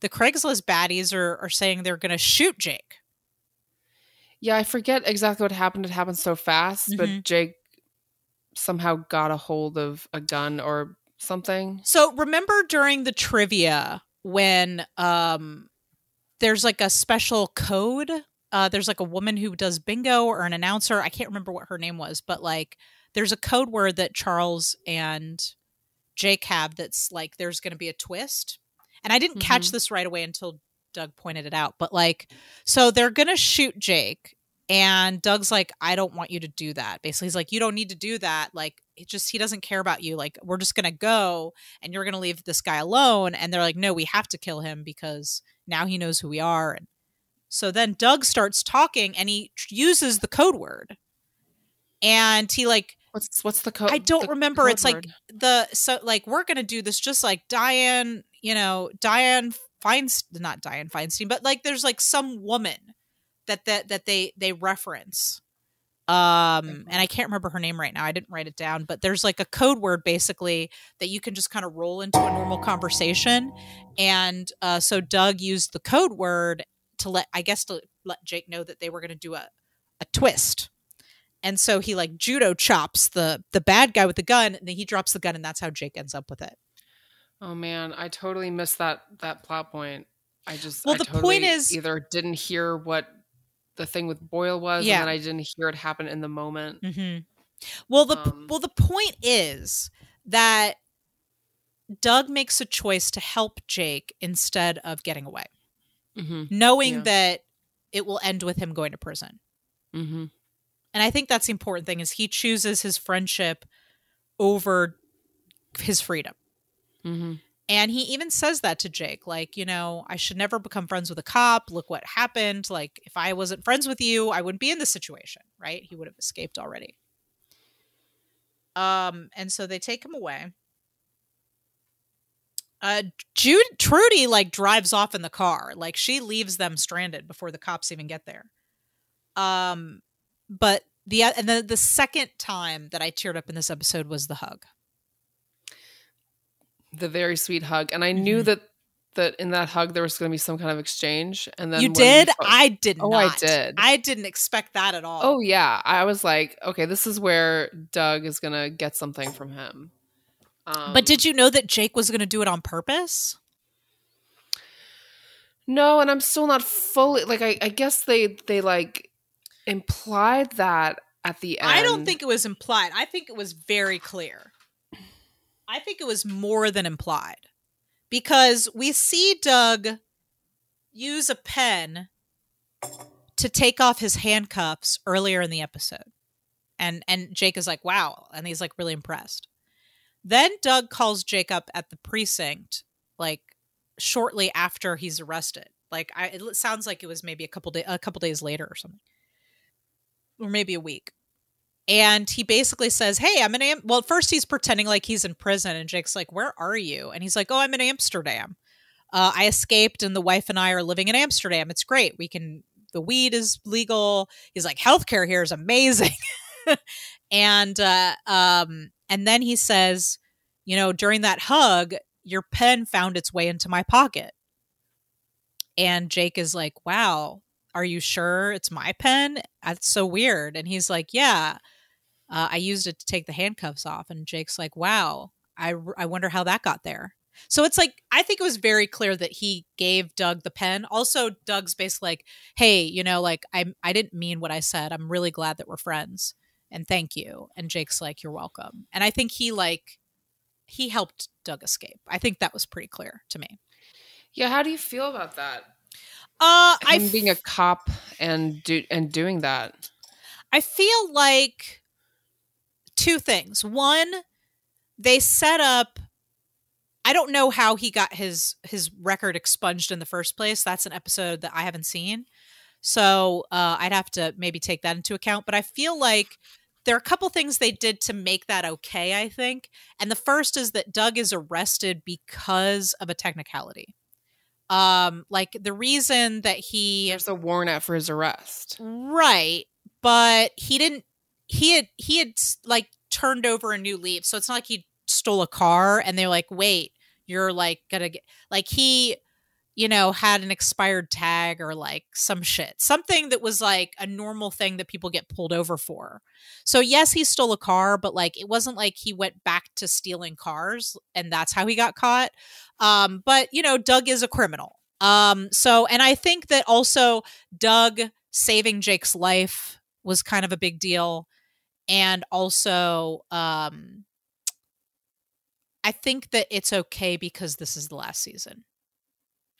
the Craigslist baddies are, are saying they're gonna shoot Jake. Yeah, I forget exactly what happened. It happened so fast, Mhm. but Jake somehow got a hold of a gun or something. So remember during the trivia when um there's like a special code uh there's like a woman who does bingo or an announcer I can't remember what her name was but like there's a code word that Charles and Jake have that's like there's going to be a twist and I didn't catch Mhm. this right away until Doug pointed it out but like so they're going to shoot Jake and Doug's like, I don't want you to do that. Basically, he's like, you don't need to do that. Like, it just he doesn't care about you. Like, we're just gonna go and you're gonna leave this guy alone. And they're like, no, we have to kill him because now he knows who we are. And so then Doug starts talking and he uses the code word. And he like What's what's the code? I don't the remember. It's like word? the so like we're gonna do this just like Diane, you know, Diane Feinstein, not Diane Feinstein, but like there's like some woman that that that they they reference. Um, and I can't remember her name right now. I didn't write it down, but there's like a code word basically that you can just kind of roll into a normal conversation. And uh, so Doug used the code word to let, I guess, to let Jake know that they were going to do a a twist. And so he like judo chops the the bad guy with the gun, and then he drops the gun, and that's how Jake ends up with it. Oh man, I totally missed that that plot point. I just Well, I the totally point is- either didn't hear what the thing with Boyle was, Yeah. and then I didn't hear it happen in the moment. Mm-hmm. Well, the Um, well the point is that Doug makes a choice to help Jake instead of getting away, Mm-hmm. knowing Yeah. that it will end with him going to prison. Mm-hmm. And I think that's the important thing is he chooses his friendship over his freedom. Mm-hmm. And he even says that to Jake, like, you know, I should never become friends with a cop. Look what happened. Like, if I wasn't friends with you, I wouldn't be in this situation, right? He would have escaped already. Um, and so they take him away. Uh, Jude Trudy like drives off in the car, like she leaves them stranded before the cops even get there. Um, but the and the the second time that I teared up in this episode was the hug. the very sweet hug, and I knew Mhm. that that in that hug there was going to be some kind of exchange. And then you did? fo- I did Oh, I did. I didn't expect that at all. oh yeah, I was like, okay, this is where Doug is going to get something from him. Um, but did you know that Jake was going to do it on purpose? No, and I'm still not fully like I, I guess they they like implied that at the end. I don't think it was implied. I think it was very clear. I think it was more than implied because we see Doug use a pen to take off his handcuffs earlier in the episode. And and Jake is like, "Wow." And he's like really impressed. Then Doug calls up at the precinct like shortly after he's arrested. Like I it sounds like it was maybe a couple day a couple days later or something. Or maybe a week and he basically says, "Hey, I'm in Am-. well." First, he's pretending like he's in prison, and Jake's like, "Where are you?" And he's like, "Oh, I'm in Amsterdam. Uh, I escaped, and the wife and I are living in Amsterdam. It's great. We can. The weed is legal." He's like, "Healthcare here is amazing," *laughs* and uh, um, and then he says, "You know, during that hug, your pen found its way into my pocket." And Jake is like, "Wow." Are you sure it's my pen? That's so weird. And he's like, Yeah, uh, I used it to take the handcuffs off. And Jake's like, wow, I, I wonder how that got there. So it's like, I think it was very clear that he gave Doug the pen. Also, Doug's basically like, hey, you know, like, I, I didn't mean what I said. I'm really glad that we're friends and thank you. And Jake's like, you're welcome. And I think he, like, he helped Doug escape. I think that was pretty clear to me. Yeah, how do you feel about that? Uh, I Him being a cop and do and doing that. I feel like two things. One, they set up I don't know how he got his his record expunged in the first place. That's an episode that I haven't seen. So, uh, I'd have to maybe take that into account, but I feel like there are a couple things they did to make that okay, I think. And the first is that Doug is arrested because of a technicality. Um like the reason that he There's a warrant out for his arrest. Right. But he didn't he had he had like turned over a new leaf. So it's not like he stole a car and they're like, "Wait, you're like going to get like he you know, had an expired tag or like some shit. Something that was like a normal thing that people get pulled over for. So yes, he stole a car, but like it wasn't like he went back to stealing cars and that's how he got caught. Um but you know, Doug is a criminal. Um so and I think that also Doug saving Jake's life was kind of a big deal and also um I think that it's okay because this is the last season.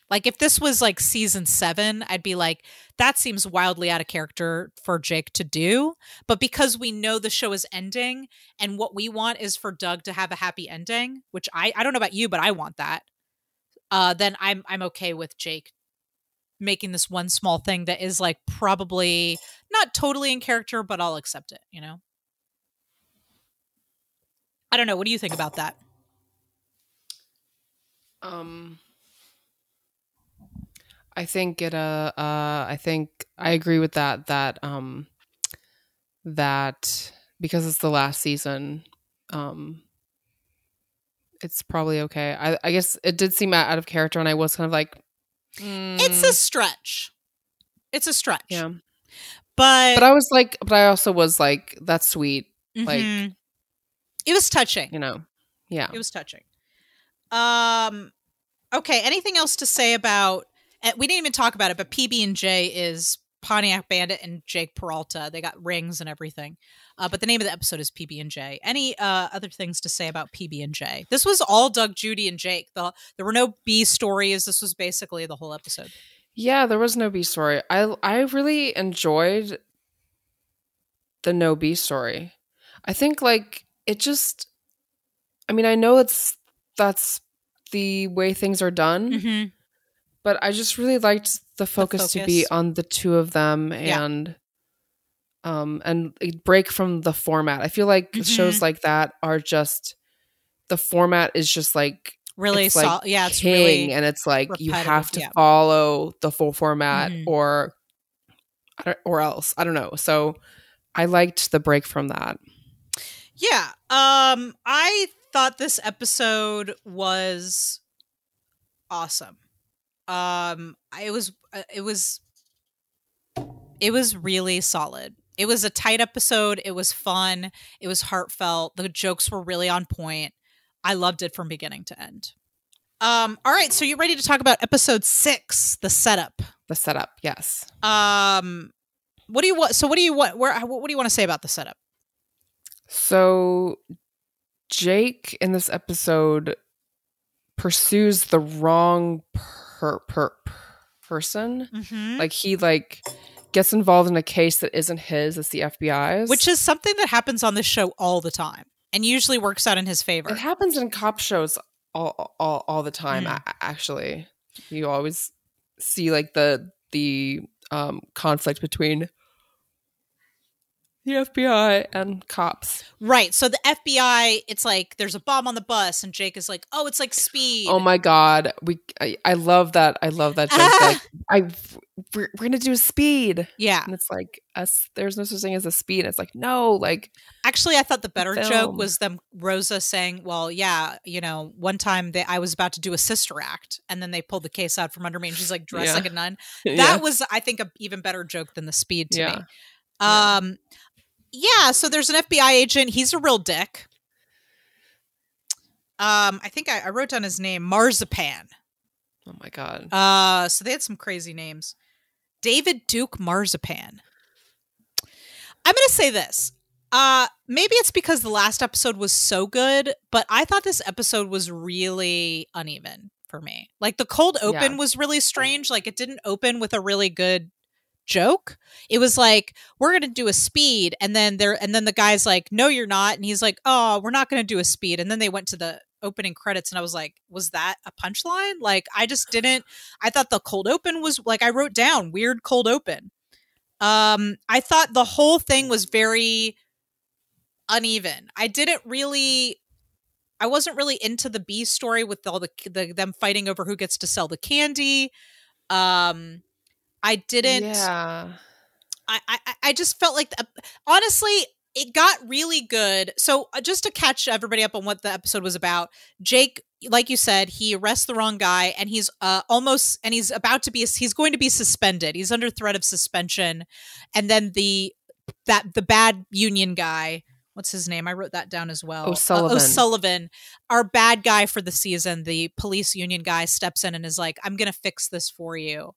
Like if this was like season 7, I'd be like that seems wildly out of character for Jake to do, but because we know the show is ending and what we want is for Doug to have a happy ending, which I I don't know about you, but I want that. Uh then I'm I'm okay with Jake making this one small thing that is like probably not totally in character, but I'll accept it, you know? I don't know. What do you think about that? Um I think it uh uh I think I agree with that that um that because it's the last season um it's probably okay. I I guess it did seem out of character and I was kind of like It's mm, a stretch. It's a stretch. yeah. But, But I was like but I also was like that's sweet, like Mhm. it was touching. you know. Yeah. It was touching. Um okay, anything else to say about we didn't even talk about it, but PB and J is Pontiac Bandit and Jake Peralta. They got rings and everything. Uh, but the name of the episode is PB and J. Any uh, other things to say about PB and J? This was all Doug, Judy, and Jake. The, there were no B stories. This was basically the whole episode. Yeah, there was no B story. I I really enjoyed the no B story. I think like it just I mean, I know it's that's the way things are done, Mm-hmm. But I just really liked the focus, to be on the two of them Yeah. and um and break from the format. I feel like Mhm. shows like that are just the format is just like Really, sol- like yeah, it's king really and it's like you have to yeah. follow the full format Mhm. or or else i don't know so i liked the break from that Yeah. Um I thought this episode was awesome. Um, it was uh, it was it was really solid. It was a tight episode. It was fun. It was heartfelt. The jokes were really on point. I loved it from beginning to end. Um, all right, so you ready to talk about episode six, the setup? The setup, yes. Um, what do you want? So, what do you want? Where? What do you want to say about the setup? So, Jake in this episode pursues the wrong per, per person. Mm-hmm. Like he like gets involved in a case that isn't his, it's the FBI's. Which is something that happens on this show all the time and usually works out in his favor. it happens in cop shows all all, all the time Mm. actually. You always see like the the um conflict between the FBI and cops. Right. So the FBI, it's like there's a bomb on the bus, and Jake is like, "Oh, it's like speed." Oh my god, we I, I love that. I love that joke. *laughs* like, I we're, we're gonna do a speed, yeah. and it's like us. There's no such thing as a speed. It's like no, like Actually, I thought the better joke was them Rosa saying, "Well, yeah, you know, one time they I was about to do a sister act, and then they pulled the case out from under me, and she's like dressed Yeah. like a nun." *laughs* yeah. That was, I think, a even better joke than the speed to Yeah. me. Yeah. Um, yeah. So there's an FBI agent. He's a real dick. Um, I think I, I wrote down his name, Marzipan. oh my god. Uh, so they had some crazy names. David Duke Marzipan. I'm gonna say this. Uh, maybe it's because the last episode was so good, but I thought this episode was really uneven for me. Like the cold open Yeah. was really strange. Like it didn't open with a really good joke. It was like we're gonna do a speed, and then there, and then the guy's like, "No, you're not," and he's like, "Oh, we're not gonna do a speed," and then they went to the opening credits, and I was like, "Was that a punchline?" Like I just didn't. I thought the cold open was like I wrote down weird cold open. Um, I thought the whole thing was very uneven. I didn't really. I wasn't really into the B story with all the, the them fighting over who gets to sell the candy. Um, I didn't. Yeah. I, I I just felt like the, honestly it got really good. So uh, just to catch everybody up on what the episode was about, Jake, like you said, he arrests the wrong guy and he's uh, almost and he's about to be he's going to be suspended. He's under threat of suspension, and then the that the bad union guy. What's his name? I wrote that down as well. Uh, O'Sullivan. O'Sullivan, our bad guy for the season, the police union guy, steps in and is like, "I'm going to fix this for you."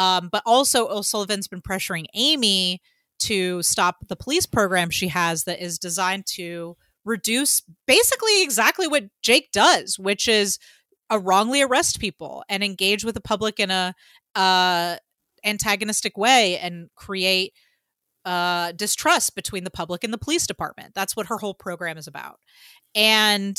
Um, but also, O'Sullivan's been pressuring Amy to stop the police program she has that is designed to reduce basically exactly what Jake does, which is uh, wrongly arrest people and engage with the public in a uh, antagonistic way and create uh, distrust between the public and the police department. That's what her whole program is about. And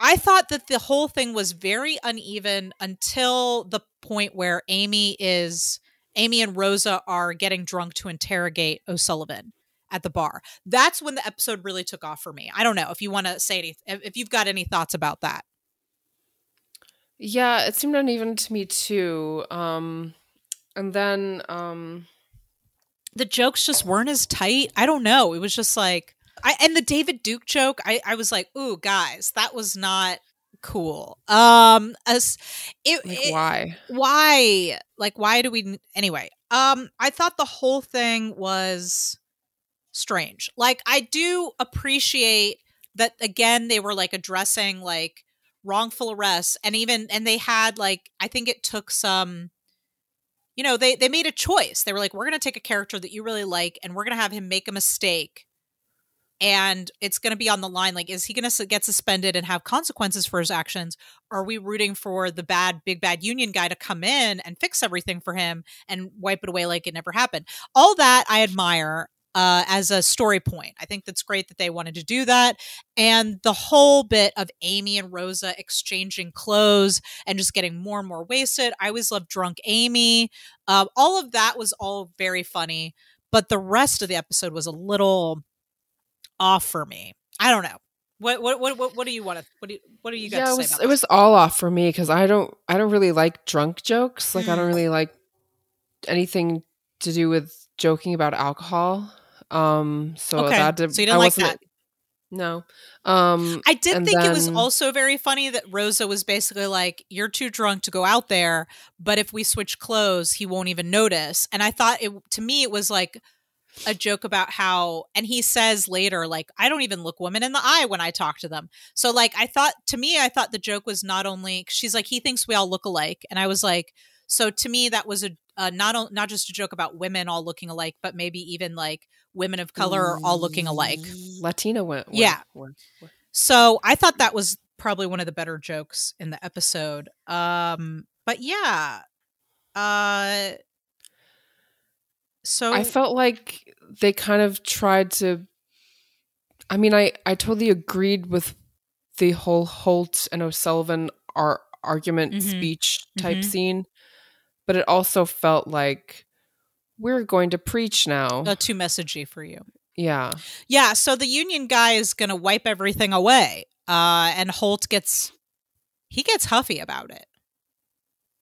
I thought that the whole thing was very uneven until the point where Amy is Amy and Rosa are getting drunk to interrogate O'Sullivan at the bar. That's when the episode really took off for me. I don't know if you want to say any if if you've got any thoughts about that. Yeah, it seemed uneven to me too. Um and then um The jokes just weren't as tight. I don't know. It was just like I and the David Duke joke, I I was like, "Ooh, guys, that was not cool." Um as it, like it- why? why like why do we anyway um i thought the whole thing was strange like i do appreciate that again they were like addressing like wrongful arrests and even and they had like i think it took some you know they they made a choice they were like we're going to take a character that you really like and we're going to have him make a mistake and it's going to be on the line like is he going to get suspended and have consequences for his actions? Are we rooting for the bad big bad union guy to come in and fix everything for him and wipe it away like it never happened? All that i admire uh, as a story point. I think that's great that they wanted to do that. And the whole bit of amy and rosa exchanging clothes and just getting more and more wasted. I always loved drunk amy. Uh, all of that was all very funny but the rest of the episode was a little off for me i don't know what what what what, what do you want to what do you, what do you got yeah, it say was about it was all off for me because I don't I don't really like drunk jokes. Like I don't Mm. really like anything to do with joking about alcohol. Um, so Okay, that did, so you didn't I like that. No. Um I did think it was also very funny that Rosa was basically like, "You're too drunk to go out there, but if we switch clothes, he won't even notice." And I thought it to me it was like a joke about how and he says later like, "I don't even look women in the eye when I talk to them." So like I thought to me I thought the joke was not only she's like he thinks we all look alike and I was like so to me that was a uh, not not just a joke about women all looking alike, but maybe even like women of color are all looking alike. Latina went. went- Yeah. went- went- So I thought that was probably one of the better jokes in the episode. Um, but yeah. Uh so I felt like they kind of tried to. I mean, I I totally agreed with the whole Holt and O'Sullivan ar- argument Mhm. speech type Mhm. scene, but it also felt like we're going to preach now. uh, too messagey for you. yeah, Yeah, so the union guy is going to wipe everything away. Uh and Holt gets he gets huffy about it.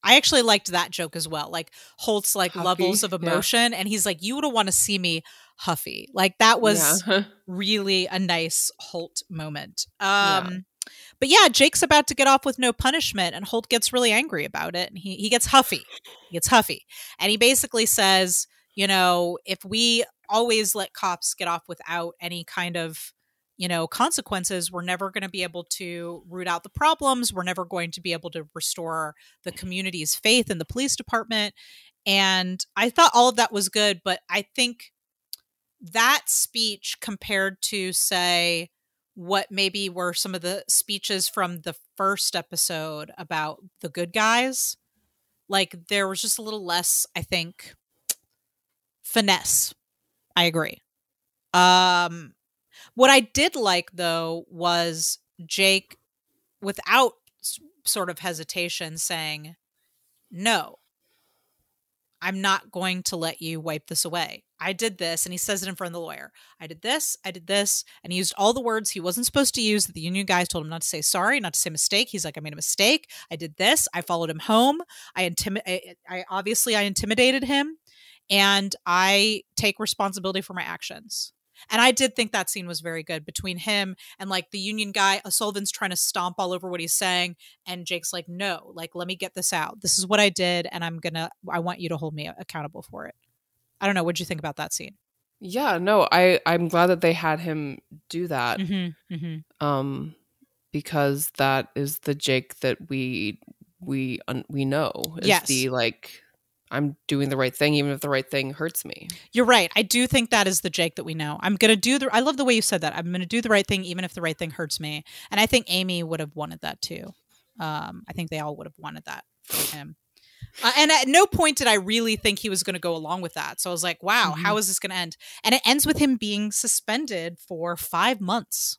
I actually liked that joke as well. Like Holt's like Huffy, levels of yeah. emotion and he's like you don't want to see me huffy. Like that was yeah. *laughs* really a nice Holt moment. Um Yeah. but yeah, Jake's about to get off with no punishment and Holt gets really angry about it and he he gets huffy. He gets huffy. And he basically says, you know, if we always let cops get off without any kind of you know consequences we're never going to be able to root out the problems we're never going to be able to restore the community's faith in the police department and i thought all of that was good but i think that speech compared to say what maybe were some of the speeches from the first episode about the good guys like there was just a little less i think finesse. I agree. Um what i did like though was jake without sort of hesitation saying no. I'm not going to let you wipe this away. I did this and he says it in front of the lawyer. I did this i did this and he used all the words he wasn't supposed to use that the union guys told him not to say sorry not to say mistake. He's like i made a mistake. I did this. I followed him home. I intimi- I, I obviously i intimidated him and i take responsibility for my actions and i did think that scene was very good between him and like the union guy sullivan's trying to stomp all over what he's saying and jake's like no like let me get this out this is what i did and i'm gonna i want you to hold me accountable for it i don't know what'd you think about that scene yeah. No, I I'm glad that they had him do that. mm-hmm, mm-hmm. um because that is the jake that we we un- we know is Yes. the like i'm doing the right thing even if the right thing hurts me You're right. I do think that is the Jake that we know. I'm gonna do the. I love the way you said that. I'm gonna do the right thing, even if the right thing hurts me. And I think Amy would have wanted that too. Um, I think they all would have wanted that from him. Uh, and at no point did I really think he was going to go along with that. So I was like, wow, Mhm. how is this going to end? And it ends with him being suspended for five months.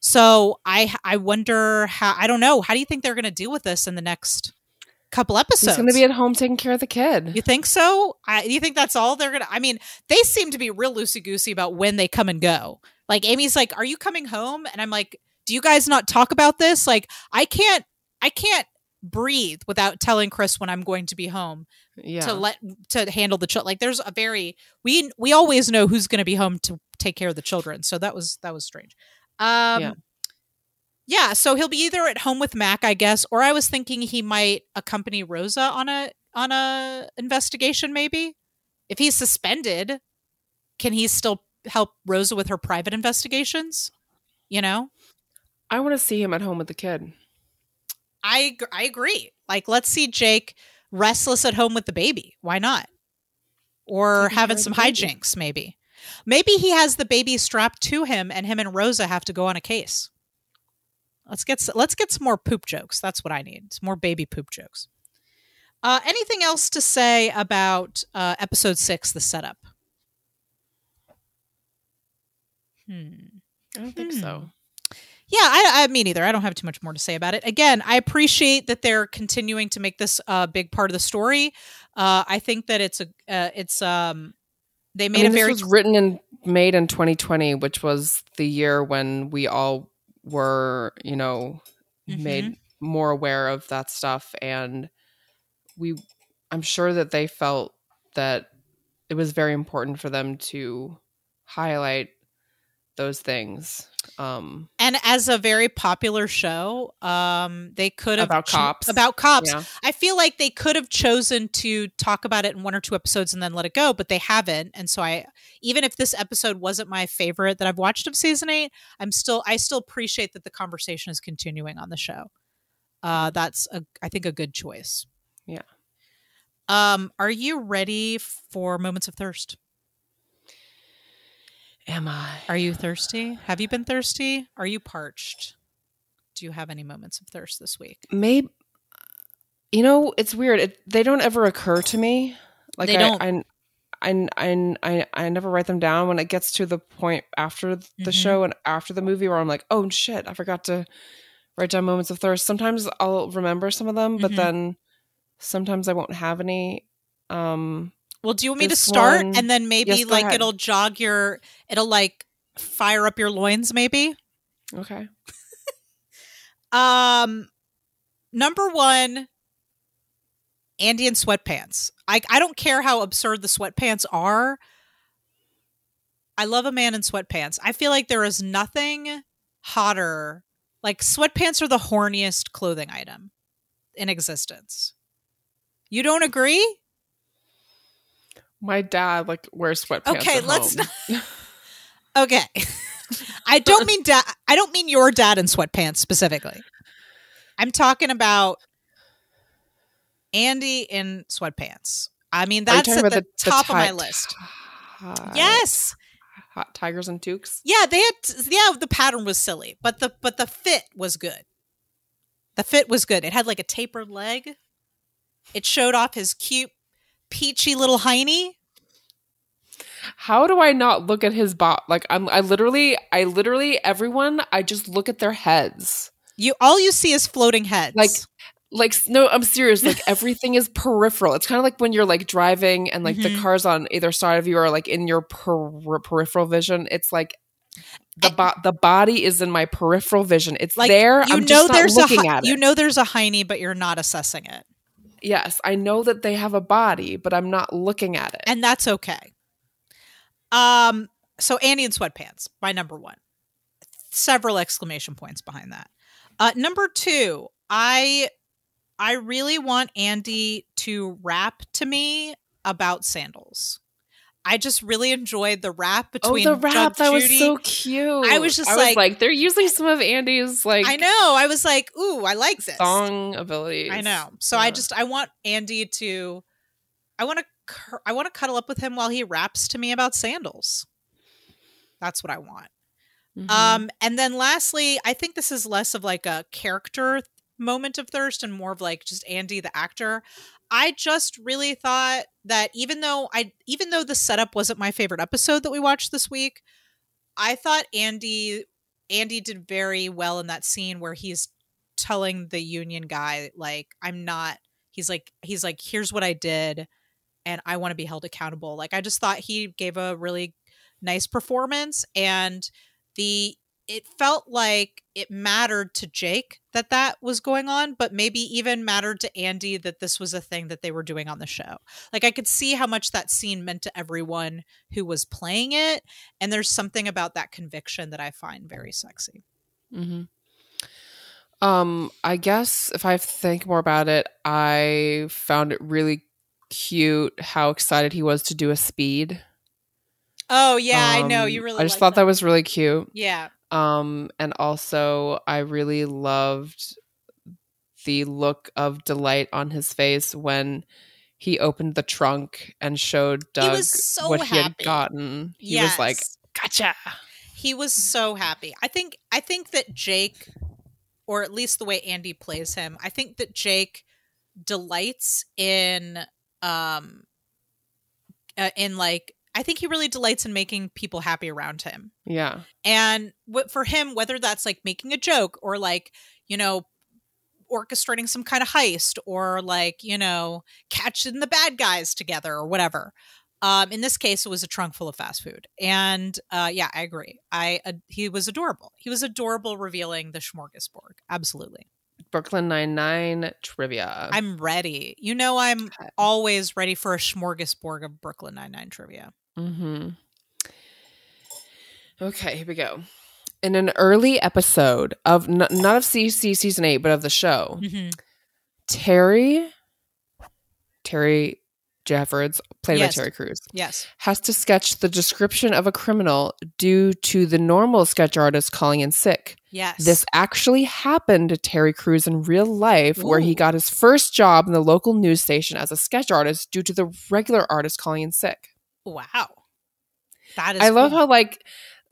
So I I wonder how I don't know. How do you think they're going to deal with this in the next couple episodes? he's gonna be at home taking care of the kid You think so? I, you think that's all they're gonna? I mean, they seem to be real loosey goosey about when they come and go. Like Amy's like, "Are you coming home?" And I'm like, "Do you guys not talk about this?" Like, I can't, I can't breathe without telling Chris when I'm going to be home yeah to let to handle the child. Like, there's a very we we always know who's going to be home to take care of the children. So that was that was strange. Um, Yeah. Yeah, so he'll be either at home with Mac, I guess, or I was thinking he might accompany Rosa on a on a investigation maybe. If he's suspended, can he still help Rosa with her private investigations? You know? i want to see him at home with the kid I I agree. Like let's see Jake restless at home with the baby. Why not? Or having some hijinks maybe. Maybe he has the baby strapped to him and him and Rosa have to go on a case. Let's get let's get some more poop jokes. That's what I need. Some more baby poop jokes. Uh, anything else to say about uh, episode six, the setup? Hmm. i don't think Hmm. so Yeah, I, I mean either. I don't have too much more to say about it. Again, I appreciate that they're continuing to make this a big part of the story. Uh, I think that it's a uh, it's um they I made mean, a very this was written and made in 2020 which was the year when we all were you know Mm-hmm. made more aware of that stuff and we i'm sure that they felt that it was very important for them to highlight those things. Um, and as a very popular show, um, they could have About cops. About cops, yeah. I feel like they could have chosen to talk about it in one or two episodes and then let it go, but they haven't. And so I, even if this episode wasn't my favorite that I've watched of season eight, I'm still, I still appreciate that the conversation is continuing on the show. Uh, that's a, I think, a good choice. Yeah. Um, are you ready for moments of thirst? Am I? Are you thirsty? Have you been thirsty? Are you parched? Do you have any moments of thirst this week? Maybe. You know, it's weird. It, they don't ever occur to me. Like They I, don't. I, I, I, I, I never write them down when it gets to the point after the Mhm. show and after the movie where I'm like, oh shit, I forgot to write down moments of thirst. Sometimes I'll remember some of them, but Mhm. then sometimes I won't have any. Um, Well, do you want me to start one- and then maybe Yes, like ahead. it'll jog your, it'll like fire up your loins, maybe? okay. *laughs* Um, number one, Andy in sweatpants. I I don't care how absurd the sweatpants are. I love a man in sweatpants. I feel like there is nothing hotter. Like sweatpants are the horniest clothing item in existence. You don't agree? My dad like wears sweatpants. Okay, let's home. *laughs* Okay. *laughs* I don't mean dad. I don't mean your dad in sweatpants specifically. I'm talking about Andy in sweatpants. I mean, that's at the, the, top the of my list. Yes. hot tigers and toques. Yeah, they had. Yeah, the pattern was silly, but the but the fit was good. The fit was good. It had like a tapered leg. It showed off his cute, peachy little heiny. How do I not look at his bot? Like I'm, I literally, I literally, everyone, I just look at their heads. You all you see is floating heads. Like, Like no, I'm serious. Like everything is peripheral. It's kind of like when you're like driving and like the Mhm. cars on either side of you are like in your per- peripheral vision. It's like the bo- the body is in my peripheral vision. It's like there. you I'm know just not there's looking a hi- at it. you know there's a hiney, but you're not assessing it, yes, I know that they have a body, but I'm not looking at it. and that's okay. Um. So Andy in sweatpants, my number one. Several exclamation points behind that. Uh, number two, I I really want Andy to rap to me about sandals. I just really enjoyed the rap between. The side. Oh, between the rap Judge that was so cute. I was just like- like they're using some of Andy's like I know. I was like, ooh, I like this. song abilities. I know. So I just I want Andy to I want to cur- I want to cuddle up with him while he raps to me about sandals. That's what I want. Mhm. Um and then lastly, I think this is less of like a character moment of thirst and more of like just Andy the actor. I just really thought that even though I even though the setup wasn't my favorite episode that we watched this week, I thought Andy Andy did very well in that scene where he's telling the union guy like I'm not he's like he's like here's what I did and I want to be held accountable. Like I just thought he gave a really nice performance and the it felt like it mattered to Jake that that was going on, but maybe even mattered to Andy that this was a thing that they were doing on the show. Like I could see how much that scene meant to everyone who was playing it, and there's something about that conviction that I find very sexy. hmm Um, I guess if I think more about it, I found it really cute how excited he was to do a speed. Oh yeah, I know Um, you really. I just thought that was really cute. yeah. Um, and also I really loved the look of delight on his face when he opened the trunk and showed Doug so what he had gotten. He Yes. was like, "Gotcha." he was so happy. I think I think that Jake or at least the way Andy plays him, I think that Jake delights in um uh, in like I think he really delights in making people happy around him. Yeah. And what for him whether that's like making a joke or like, you know, orchestrating some kind of heist or like, you know, catching the bad guys together or whatever. Um, in this case, it was a trunk full of fast food, and uh, yeah, I agree. I uh, he was adorable. He was adorable, revealing the smorgasbord. Absolutely, Brooklyn Nine Nine trivia. I'm ready. You know, I'm always ready for a smorgasbord of Brooklyn Nine Nine trivia. Mm-hmm. Okay, here we go. In an early episode of n- not of CC season eight, but of the show, Mhm. Terry Terry Jeffords, played Yes. by Terry Crews, Yes. has to sketch the description of a criminal due to the normal sketch artist calling in sick. Yes. This actually happened to Terry Crews in real life, where he got his first job in the local news station as a sketch artist due to the regular artist calling in sick. Wow. That is I love how like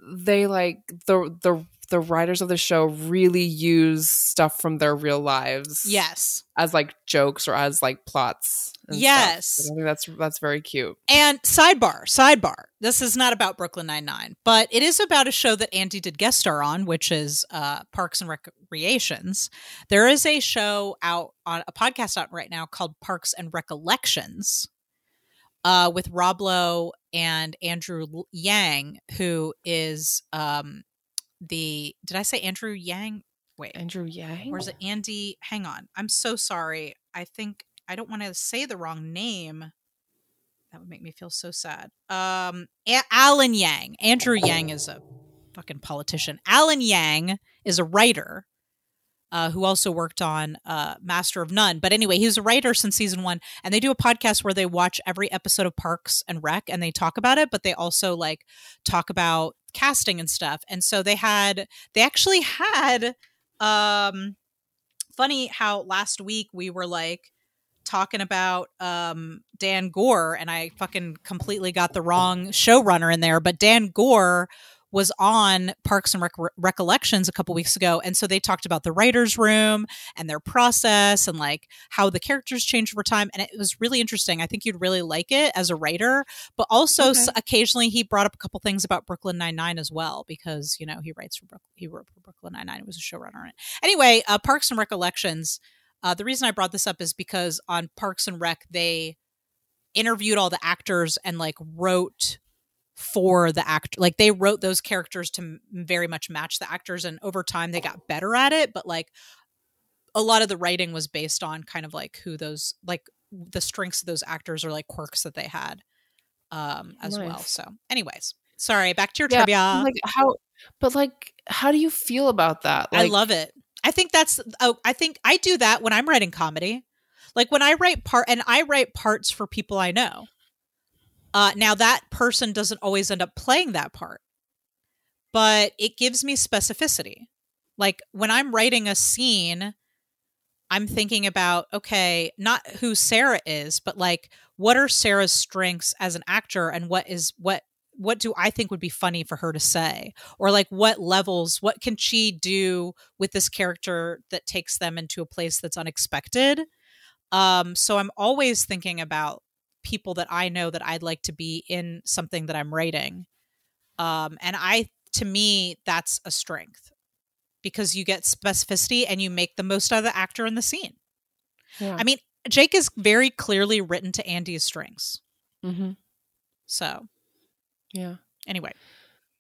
they like the the the writers of the show really use stuff from their real lives Yes. as like jokes or as like plots. and stuff. Yes. I think that's that's very cute. And sidebar, sidebar. This is not about Brooklyn Nine Nine, but it is about a show that Andy did guest star on, which is uh, Parks and Recreations. There is a show out on a podcast out right now called Parks and Recollections, uh, with Rob Lowe and Andrew Yang, who is um, the. Did I say Andrew Yang? Wait, Andrew Yang. or is it Andy? Hang on. I'm so sorry. I think I don't want to say the wrong name. That would make me feel so sad. Um, A- Alan Yang. Andrew Yang is a fucking politician. Alan Yang is a writer uh, who also worked on uh, Master of None. But anyway, he was a writer since season one, and they do a podcast where they watch every episode of Parks and Rec and they talk about it, but they also like talk about casting and stuff. And so they had, they actually had, um, funny how last week we were like talking about um Dan Goor and I fucking completely got the wrong showrunner in there but Dan Goor was on Parks and Rec- Recollections a couple weeks ago and so they talked about the writers room and their process and like how the characters change over time and it was really interesting I think you'd really like it as a writer but also Okay. occasionally he brought up a couple things about Brooklyn Nine-Nine as well because you know he writes for Brooklyn he wrote for Brooklyn Nine-Nine he was a showrunner on it anyway uh, Parks and Recollections uh, the reason I brought this up is because on Parks and Rec they interviewed all the actors and like wrote for the actor like they wrote those characters to m- very much match the actors and over time they got better at it but like a lot of the writing was based on kind of like who those like the strengths of those actors or like quirks that they had um as well so anyways sorry back to your Yeah, trivia Like how, but like, how do you feel about that? I love it. I think that's oh, I think I do that when I'm writing comedy. Like when I write part and I write parts for people I know. Uh now that person doesn't always end up playing that part. But it gives me specificity. Like when I'm writing a scene, I'm thinking about okay, not who Sarah is, but like what are Sarah's strengths as an actor and what is what what do I think would be funny for her to say? Or like what levels, what can she do with this character that takes them into a place that's unexpected? Um, so I'm always thinking about people that I know that I'd like to be in something that I'm writing. Um, and I to me, that's a strength because you get specificity and you make the most out of the actor in the scene. yeah. I mean, Jake is very clearly written to Andy's strings. hmm So yeah. anyway,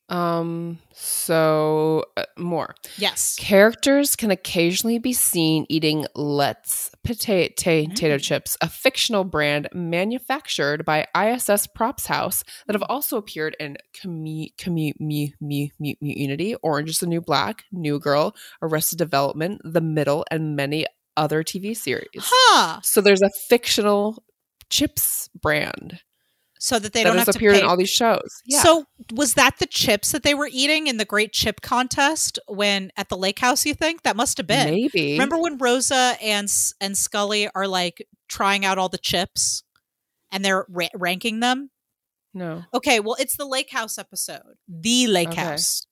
Um. So uh, more. yes. Characters can occasionally be seen eating Let's potato, potato Mm. chips, a fictional brand manufactured by ISS Props House that have also appeared in Commute Commu- Mu- Mu- Mu- Community, Orange is the New Black, New Girl, Arrested Development, The Middle, and many other TV series. Huh. So there's a fictional chips brand So that they that don't have to appeared pay. in all these shows. Yeah. So was that the chips that they were eating in the Great Chip Contest when at the lake house? You think that must have been? maybe Remember when Rosa and and Scully are like trying out all the chips, and they're ra- ranking them? no. Okay, well, it's the Lake House episode, the Lake Okay. House,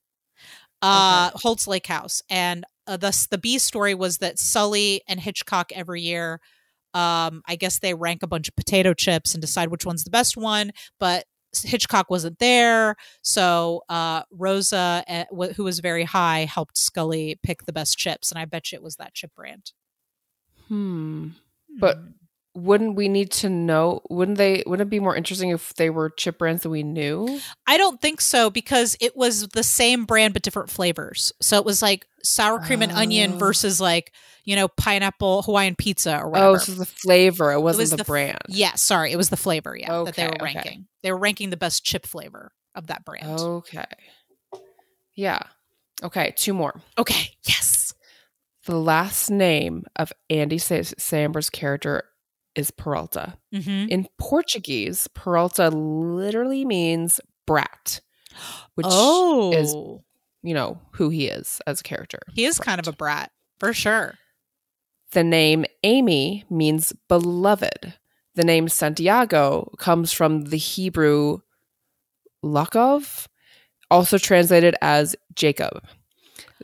uh, Holt's Lake House, and uh, the the B story was that Sully and Hitchcock every year, um, I guess they rank a bunch of potato chips and decide which one's the best one, but Hitchcock wasn't there, so uh, Rosa, uh, wh- who was very high, helped Scully pick the best chips, and I bet you it was that chip brand. Hmm. But Hmm. Wouldn't we need to know wouldn't they wouldn't it be more interesting if they were chip brands that we knew I don't think so because it was the same brand but different flavors. So it was like sour cream and onion Oh. versus like, you know, pineapple Hawaiian pizza or oh, whatever. oh so the flavor it wasn't was the, the f- brand yeah, sorry, it was the flavor, yeah, that they Okay, were okay. ranking. They were ranking the best chip flavor of that brand. okay Yeah. Okay, two more. Okay. Yes. The last name of Andy Sa- Samberg's character is Peralta. Mm-hmm. In Portuguese, Peralta literally means brat, which oh, is you know who he is as a character. he is kind of a brat for sure. The name Amy means beloved. The name Santiago comes from the Hebrew Lakov, also translated as Jacob.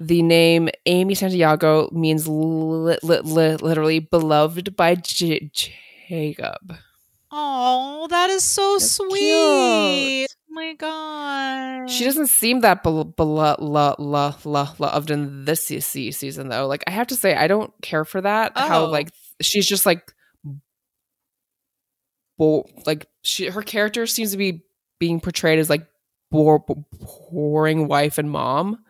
The name Amy Santiago means li- li- li- literally beloved by J- Jacob. Oh, that is so That's sweet. cute. Oh my god. She doesn't seem that bel- bel- la- la- la- loved in this se- se- season, though. Like, I have to say, I don't care for that. How, Oh. like, she's just like, bo- like, she her character seems to be being portrayed as like bore- boring wife and mom.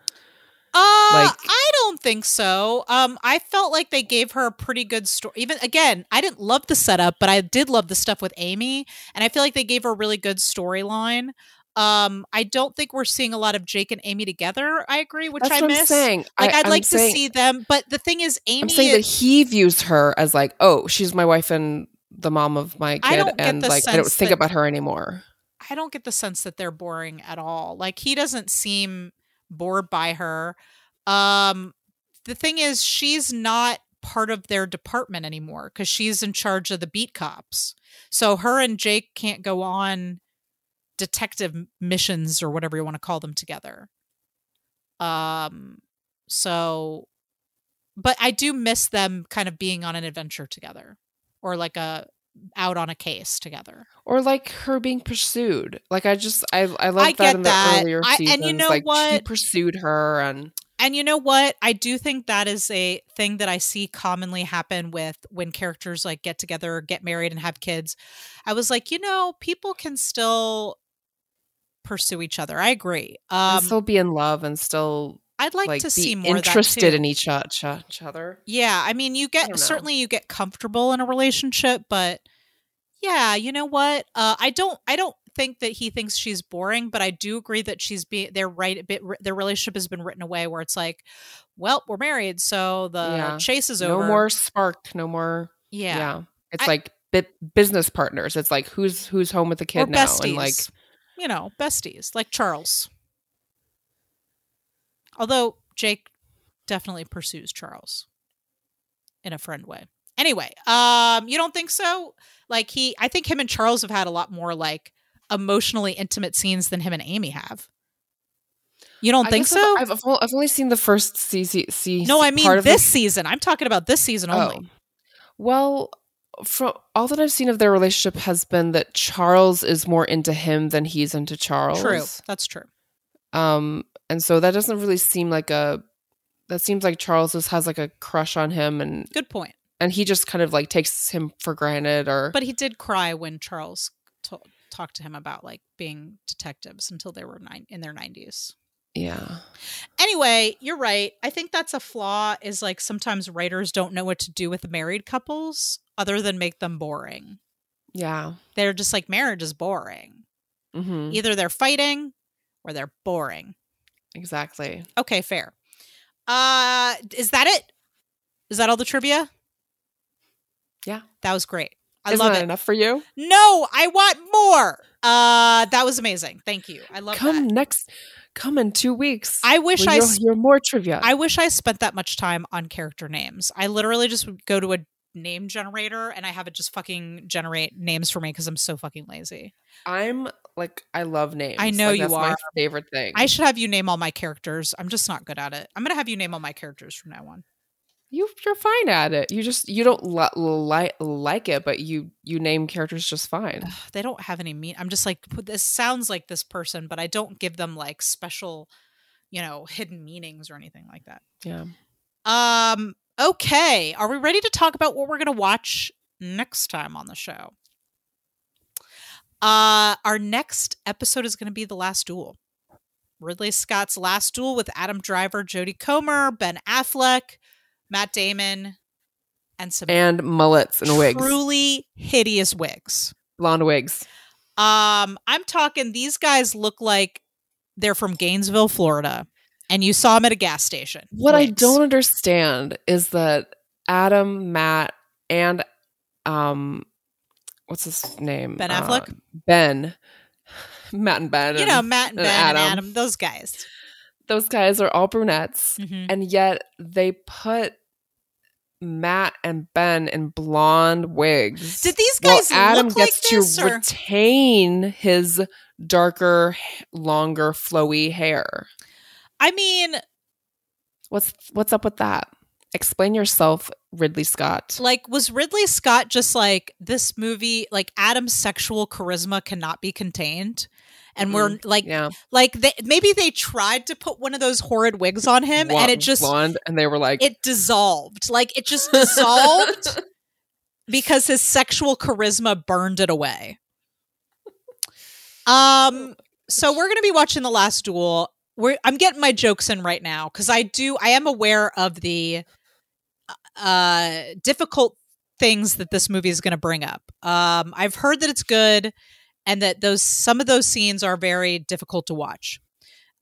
Like- I don't think so. Um, I felt like they gave her a pretty good story. Even again, I didn't love the setup, but I did love the stuff with Amy, and I feel like they gave her a really good storyline. Um, I don't think we're seeing a lot of Jake and Amy together. I agree, which That's I what miss. I'm saying. Like, I, I'd I'm like saying- to see them, but the thing is, Amy. I'm saying that is- he views her as like, oh, she's my wife and the mom of my kid, and like I don't think that- about her anymore. I don't get the sense that they're boring at all. Like he doesn't seem bored by her. Um the thing is she's not part of their department anymore cuz she's in charge of the beat cops. So her and Jake can't go on detective missions or whatever you want to call them together. Um so but I do miss them kind of being on an adventure together or like a out on a case together. Or like her being pursued. Like I just I I love that in the that. earlier I- and you know like he what? pursued her and And you know what? I do think that is a thing that I see commonly happen with when characters like get together, get married, and have kids. I was like, you know, people can still pursue each other. I agree. and Um, still be in love and still I'd like, like, to be see more interested of that too. in each, o- ch- each other. Yeah, I mean, you get certainly you get comfortable in a relationship, but yeah, you know what? Uh, I don't, I don't think that he thinks she's boring, but I do agree that she's being. They're right. A bit. Their relationship has been written away where it's like, well, we're married, so the Yeah. chase is No over. No more spark. No more. Yeah. Yeah, it's I- like bi- business partners. It's like who's who's home with the kid now, besties. and like you know, besties like Charles. Although Jake definitely pursues Charles in a friend way. Anyway, um, you don't think so? Like he, I think him and Charles have had a lot more like emotionally intimate scenes than him and Amy have. You don't I think so? I've, I've, only seen the first season. No, I mean this the- season. I'm talking about this season only. Oh. Well, from all that I've seen of their relationship has been that Charles is more into him than he's into Charles. True, that's true. Um, and so that doesn't really seem like a. That seems like Charles just has like a crush on him, and Good point. and he just kind of like takes him for granted, or But he did cry when Charles talked to him about like being detectives until they were nine in their 90s. yeah, Anyway, you're right. I think that's a flaw is like sometimes writers don't know what to do with married couples other than make them boring. yeah, They're just like marriage is boring. hmm Either they're fighting or they're boring. exactly. Okay, fair. Uh is that it? Is that all the trivia? Yeah. That was great. I Isn't love that it. enough for you? No, I want more. Uh that was amazing. Thank you. I love come that. next. Come in two weeks. I wish I hear more trivia. I wish I spent that much time on character names. I literally just would go to a name generator and I have it just fucking generate names for me because I'm so fucking lazy. I'm like I love names. I know Like, you that's My are. favorite thing. I should have you name all my characters. I'm just not good at it. I'm gonna have you name all my characters from now on. You you're fine at it. You just you don't li- like like it, but you you name characters just fine. Ugh, they don't have any mean. I'm just like this sounds like this person, but I don't give them like special, you know, hidden meanings or anything like that. Yeah. Um. Okay. Are we ready to talk about what we're gonna watch next time on the show? Uh, our next episode is going to be The Last Duel. Ridley Scott's Last Duel with Adam Driver, Jodie Comer, Ben Affleck, Matt Damon, and some And mullets and wigs, truly hideous wigs. blonde wigs. Um, I'm talking these guys look like they're from Gainesville, Florida. and you saw them at a gas station. What I don't understand is that Adam, Matt, and um, what's his name? Ben Uh, Affleck? ben, Matt and Ben. you know, Matt and and Ben and Adam. Adam, those guys. those guys are all brunettes, Mhm. and yet they put Matt and Ben in blonde wigs. Did these Well, guys Adam look like gets this? to or- retain his darker, longer, flowy hair. I mean, What's what's up with that? Explain yourself, Ridley Scott. like, was Ridley Scott just like this movie? Like, Adam's sexual charisma cannot be contained, and we're like, Yeah, like they, maybe they tried to put one of those horrid wigs on him, and it just blonde, and they were like, it dissolved. Like it just *laughs* dissolved because his sexual charisma burned it away. Um so we're going to be watching The Last Duel. We're I'm getting my jokes in right now cuz I do I am aware of the uh difficult things that this movie is going to bring up. Um I've heard that it's good and that those some of those scenes are very difficult to watch.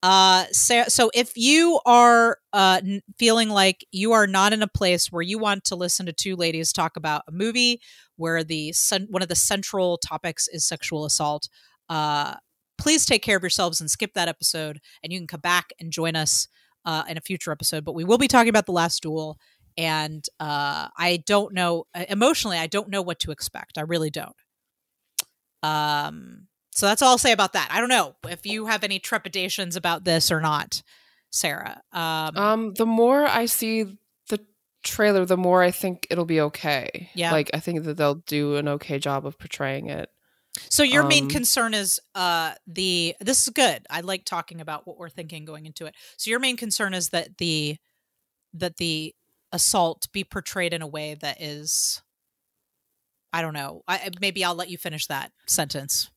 Uh, so, so if you are uh, feeling like you are not in a place where you want to listen to two ladies talk about a movie where the one of the central topics is sexual assault, uh, please take care of yourselves and skip that episode, and you can come back and join us uh, in a future episode. But we will be talking about the last duel, and uh, I don't know emotionally, I don't know what to expect. I really don't. Um, so that's all I'll say about that. I don't know if you have any trepidations about this or not, Sarah. Um, um, the more I see the trailer, the more I think it'll be okay. Yeah. like I think that they'll do an okay job of portraying it. so your main um, concern is uh the this is good. I like talking about what we're thinking going into it. So your main concern is that the that the assault be portrayed in a way that is I don't know. I maybe I'll let you finish that sentence.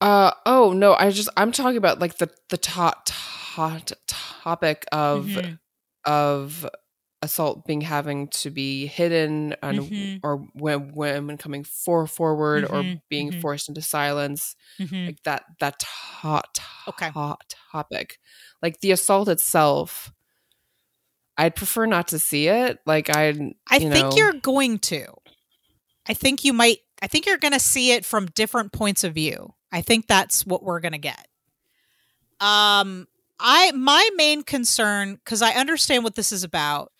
Uh oh no, I just I'm talking about like the the top top topic of Mhm. of assault being having to be hidden and Mhm. or when women coming for forward or Mhm, being mhm. forced into silence Mhm. like that that hot Okay. hot topic like the assault itself i'd prefer not to see it like i I you think know, you're going to. I think you might. I think you're going to see it from different points of view. I think that's what we're going to get. Um, I my main concern because I understand what this is about,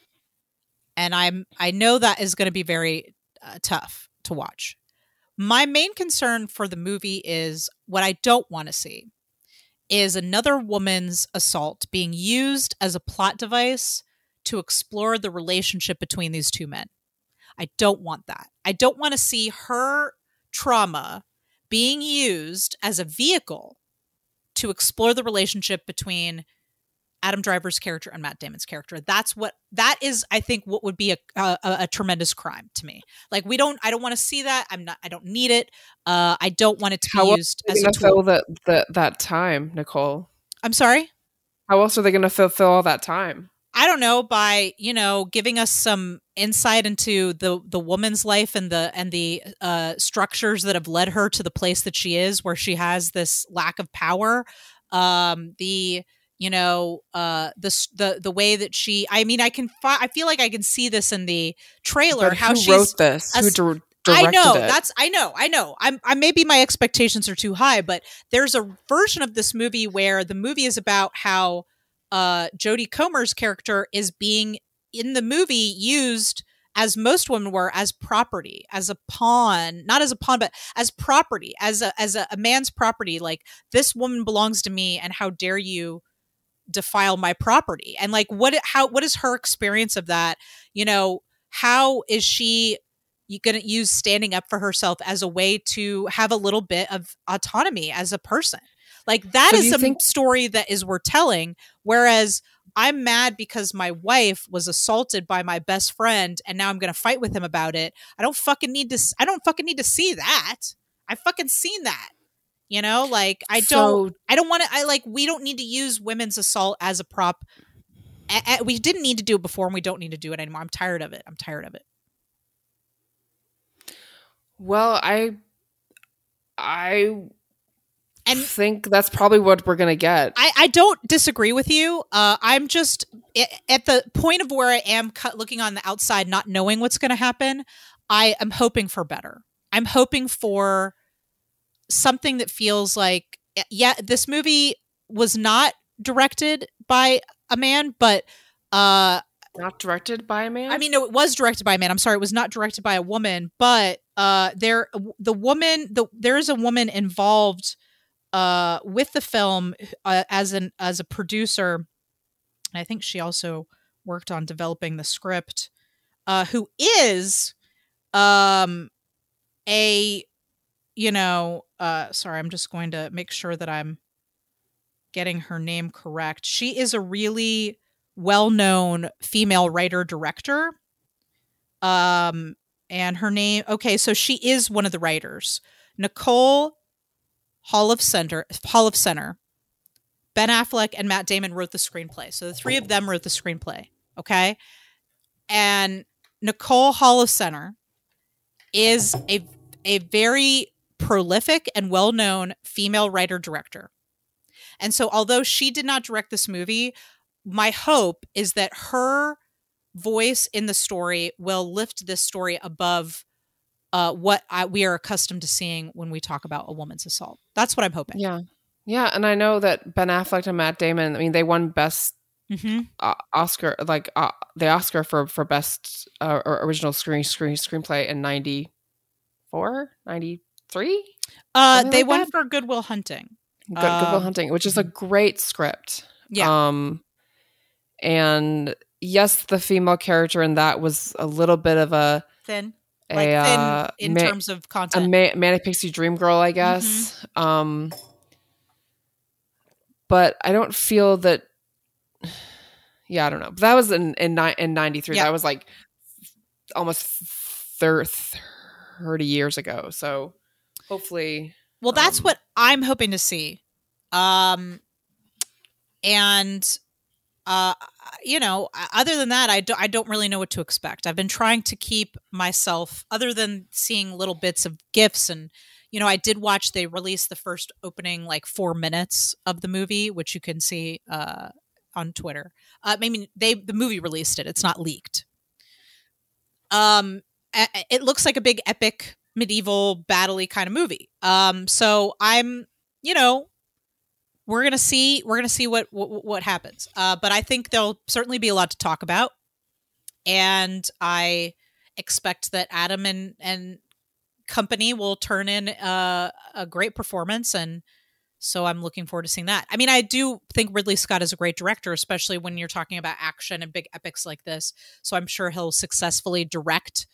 and I'm I know that is going to be very uh, tough to watch. My main concern for the movie is what I don't want to see is another woman's assault being used as a plot device to explore the relationship between these two men. I don't want that. I don't want to see her trauma being used as a vehicle to explore the relationship between Adam Driver's character and Matt Damon's character. That's what that is. I think what would be a a, a tremendous crime to me. Like we don't. I don't want to see that. I'm not. I don't need it. Uh, I don't want it to How be used as a tool. that that that time nicole I'm sorry. how else are they gonna fulfill all that time I don't know by you know giving us some insight into the the woman's life and the and the uh, structures that have led her to the place that she is, where she has this lack of power. Um, the you know uh the the the way that she. I mean, I can. Fi- I feel like I can see this in the trailer. But how who she's wrote this who as- I know it that's I know I know I'm I maybe my expectations are too high, but there's a version of this movie where the movie is about how uh Jodie Comer's character is being in the movie used as most women were as property as a pawn not as a pawn but as property as a as a, a man's property. Like this woman belongs to me and how dare you defile my property? And like what how what is her experience of that? You know how is she going to use standing up for herself as a way to have a little bit of autonomy as a person? Like that So is a think- story that is worth telling whereas i'm mad because my wife was assaulted by my best friend and now i'm going to fight with him about it i don't fucking need to i don't fucking need to see that i fucking seen that you know like i don't So, I don't want to. I like. We don't need to use women's assault as a prop. A- a- we didn't need to do it before, and we don't need to do it anymore. I'm tired of it. I'm tired of it. well i i and I think that's probably what we're gonna get. I, I don't disagree with you. Uh, I'm just at the point of where I am looking on the outside, not knowing what's going to happen. I am hoping for better. I'm hoping for something that feels like, yeah, this movie was not directed by a man, but uh, not directed by a man. I mean, no, it was directed by a man. I'm sorry, it was not directed by a woman, but uh, there, the woman, the there is a woman involved uh, with the film uh, as an as a producer. I think she also worked on developing the script. Uh, who is um a you know uh sorry i'm just going to make sure that i'm getting her name correct she is a really well-known female writer director um and her name okay so she is one of the writers nicole Holofcener hall of center. Ben affleck and matt damon wrote the screenplay. So the three of them wrote the screenplay okay? And nicole Holofcener is a a very prolific and well-known female writer director. And so although she did not direct this movie, my hope is that her voice in the story will lift this story above uh, what I, we are accustomed to seeing when we talk about a woman's assault. That's what I'm hoping. Yeah. Yeah, and I know that Ben Affleck and Matt Damon, I mean, they won best mm-hmm. uh, Oscar, like uh, the Oscar for for best uh, original screen screen screenplay in 94, 93? Uh, they like won that? for Good Will Hunting. Good, um, Good um, Hunting, which is a great script. Yeah. Um, and yes, the female character in that was a little bit of a thin, like thin uh, in ma- terms of content. A ma- manic pixie dream girl, I guess. Mm-hmm. Um, but I don't feel that. Yeah, I don't know. But that was in in, in '93. Yeah. That was like almost 30 years ago. So hopefully well that's um, what i'm hoping to see um and uh you know other than that I, don't, I don't really know what to expect. I've been trying to keep myself other than seeing little bits of gifs and you know i did watch they released the first opening like four minutes of the movie which you can see uh on twitter. Uh i mean they the movie released it. It's not leaked. Um it looks like a big epic medieval battley kind of movie. Um, so I'm, you know, we're gonna see we're gonna see what what, what happens. Uh, but I think there'll certainly be a lot to talk about, and I expect that Adam and and company will turn in a, a great performance. And so i'm looking forward to seeing that. I mean i do think ridley scott is a great director especially when you're talking about action and big epics like this. So i'm sure he'll successfully direct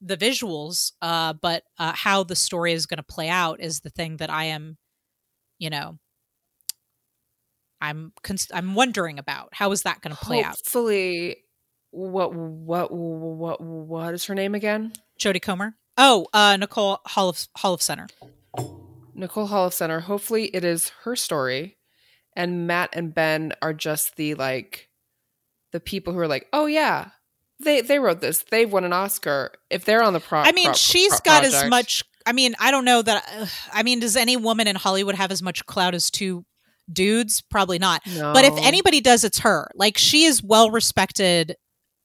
the visuals, uh, but uh, how the story is going to play out is the thing that I am, you know, I'm cons- I'm wondering about. How is that going to play Hopefully, out? Hopefully, what what what what is her name again? Jodie Comer. Oh, uh, Nicole Hall of Center. Nicole Holofcener. Hopefully, it is her story, and Matt and Ben are just the like the people who are like, oh yeah, they they wrote this. They've won an Oscar. If they're on the pro, I mean, pro, she's pro, got project. as much. I mean, I don't know that. Uh, I mean, does any woman in Hollywood have as much clout as two dudes? Probably not. No. But if anybody does, it's her. Like she is well respected,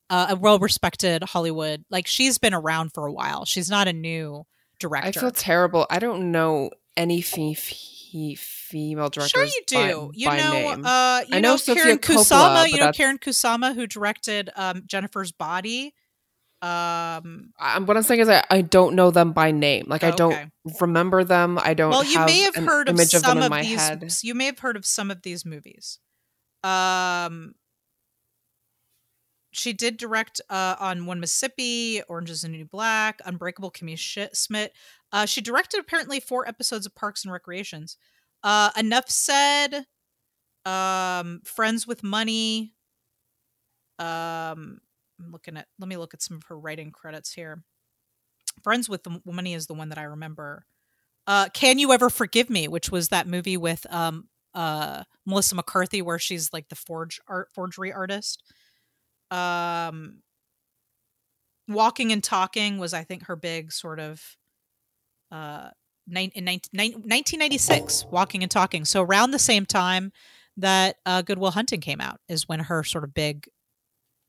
uh, a well respected Hollywood. Like she's been around for a while. She's not a new director. I feel terrible. I don't know any female directors. Sure, you do. By, you by know, name. uh, you I know, know Karyn Kusama. You know Karyn Kusama, who directed um, Jennifer's Body. Um, I'm, what I'm saying is, I, I don't know them by name. Like, I don't remember them. I don't. Well, you may have heard of some of, of these. Head. You may have heard of some of these movies. Um, she did direct uh, on One Mississippi, Orange Is the New Black, Unbreakable Kimmy Schmidt. Uh, she directed apparently four episodes of Parks and Recreations. Uh, enough said. Um, Friends with Money. Um, I'm looking at. Let me look at some of her writing credits here. Friends with the Money is the one that I remember. Uh, Can you ever forgive me? Which was that movie with um uh Melissa McCarthy, where she's like the forge art forgery artist. Um, Walking and Talking was, I think, her big sort of uh nine, in 19, 1996, Walking and Talking. So around the same time that uh, Good Will Hunting came out is when her sort of big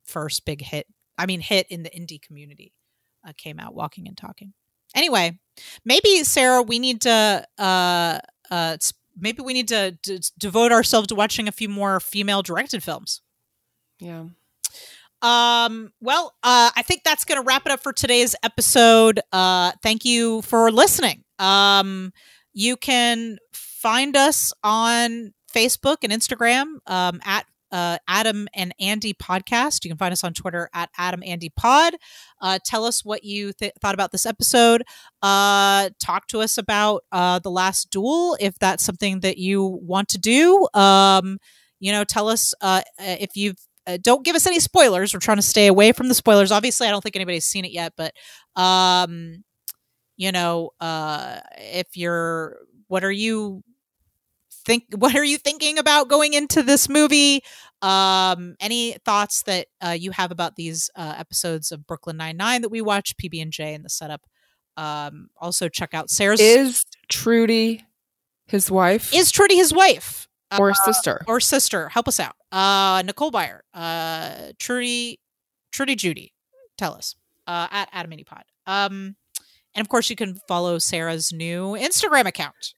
first big hit. I mean, hit in the indie community uh, came out. Walking and Talking. Anyway, maybe Sarah, we need to. Uh, uh, maybe we need to, to devote ourselves to watching a few more female directed films. Yeah. Um, well, uh, I think that's going to wrap it up for today's episode. Uh, thank you for listening. Um, you can find us on Facebook and Instagram um, at uh, Adam and Andy podcast. You can find us on Twitter at Adam Andy Pod. Uh, tell us what you th- thought about this episode. Uh, talk to us about uh, the last duel if that's something that you want to do. Um, you know, tell us uh, if you've uh, don't give us any spoilers. We're trying to stay away from the spoilers. Obviously, I don't think anybody's seen it yet, but um, you know, uh, if you're, what are you think? What are you thinking about going into this movie? Um, any thoughts that uh, you have about these uh, episodes of Brooklyn Nine Nine that we watch, PB and the setup? Um, also check out Sarah's. Is Trudy his wife? Is Trudy his wife? or Uh, sister? or sister. Help us out. Uh, Nicole Byer, uh, Trudy, Trudy Judy, tell us uh, at Adaminipod. Um, and of course, you can follow Sarah's new Instagram account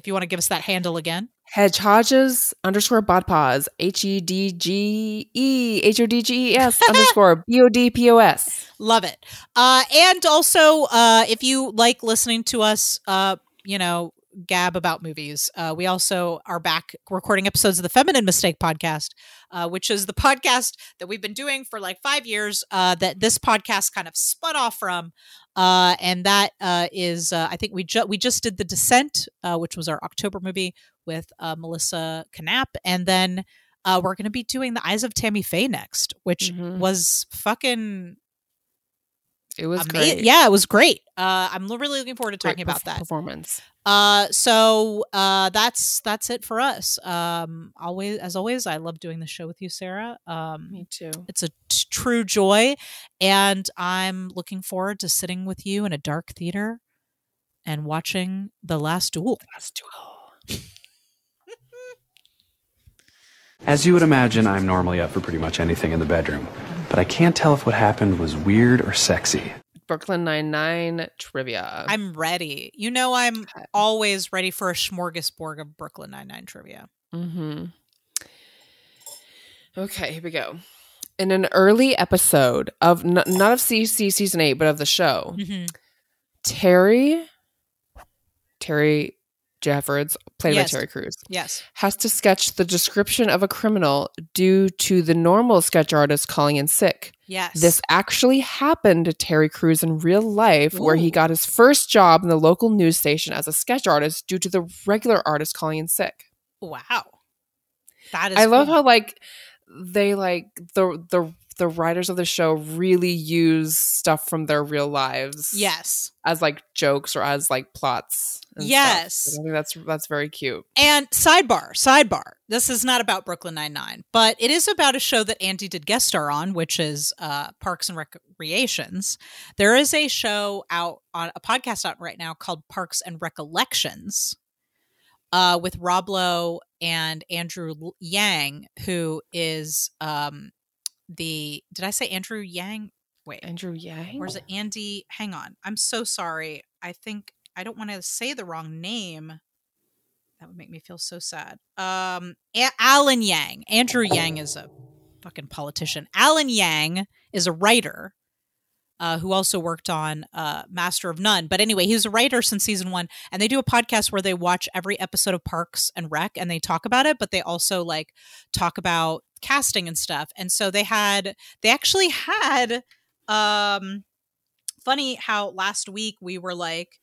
if you want to give us that handle again. Hedge Hodges underscore bodpos. H E D G E H O D G E S *laughs* underscore B O D P O S. Love it. Uh, and also, uh, if you like listening to us, uh, you know, gab about movies, uh, we also are back recording episodes of the Feminine Mistake podcast, uh, which is the podcast that we've been doing for like five years. Uh, that this podcast kind of spun off from, uh, and that uh, is, uh, I think we just we just did the Descent, uh, which was our October movie with uh, Melissa Knapp, and then. Uh, we're going to be doing the Eyes of Tammy Faye next, which Mhm. was fucking It was Ama- great. Yeah, it was great. Uh, I'm really looking forward to Great talking about perf- that. performance. Uh, so uh, that's that's it for us. Um, always, as always, I love doing the show with you, Sarah. Um, Me too. it's a t- true joy, and I'm looking forward to sitting with you in a dark theater and watching the last duel. Last duel. *laughs* As you would imagine, I'm normally up for pretty much anything in the bedroom, but I can't tell if what happened was weird or sexy. Brooklyn Nine Nine trivia. I'm ready. You know, I'm always ready for a smorgasbord of Brooklyn Nine Nine trivia. Mm-hmm. Okay, here we go. In an early episode of n- not of CC season eight, but of the show, Mm-hmm. Terry Terry Jeffords, played Yes. by Terry Crews, Yes. has to sketch the description of a criminal due to the normal sketch artist calling in sick. Yes. This actually happened to Terry Crews in real life, where he got his first job in the local news station as a sketch artist due to the regular artist calling in sick. Wow. That is. I love how like they like the the the writers of the show really use stuff from their real lives Yes. as like jokes or as like plots and stuff. Yes. I think that's that's very cute And sidebar, sidebar. This is not about Brooklyn Nine Nine, but it is about a show that Andy did guest star on, which is uh, Parks and Recreations. There is a show out on a podcast out right now called Parks and Recollections, uh, with Rob Lowe and Andrew Yang, who is um, the. Did I say Andrew Yang? Wait, Andrew Yang or is it Andy? Hang on. I'm so sorry. I think I don't want to say the wrong name. That would make me feel so sad. Um, A- Alan Yang. Andrew Yang is a fucking politician. Alan Yang is a writer uh, who also worked on uh, Master of None. But anyway, he was a writer since season one, and they do a podcast where they watch every episode of Parks and Rec and they talk about it, but they also like talk about casting and stuff. And so they had, they actually had, um, funny how last week we were like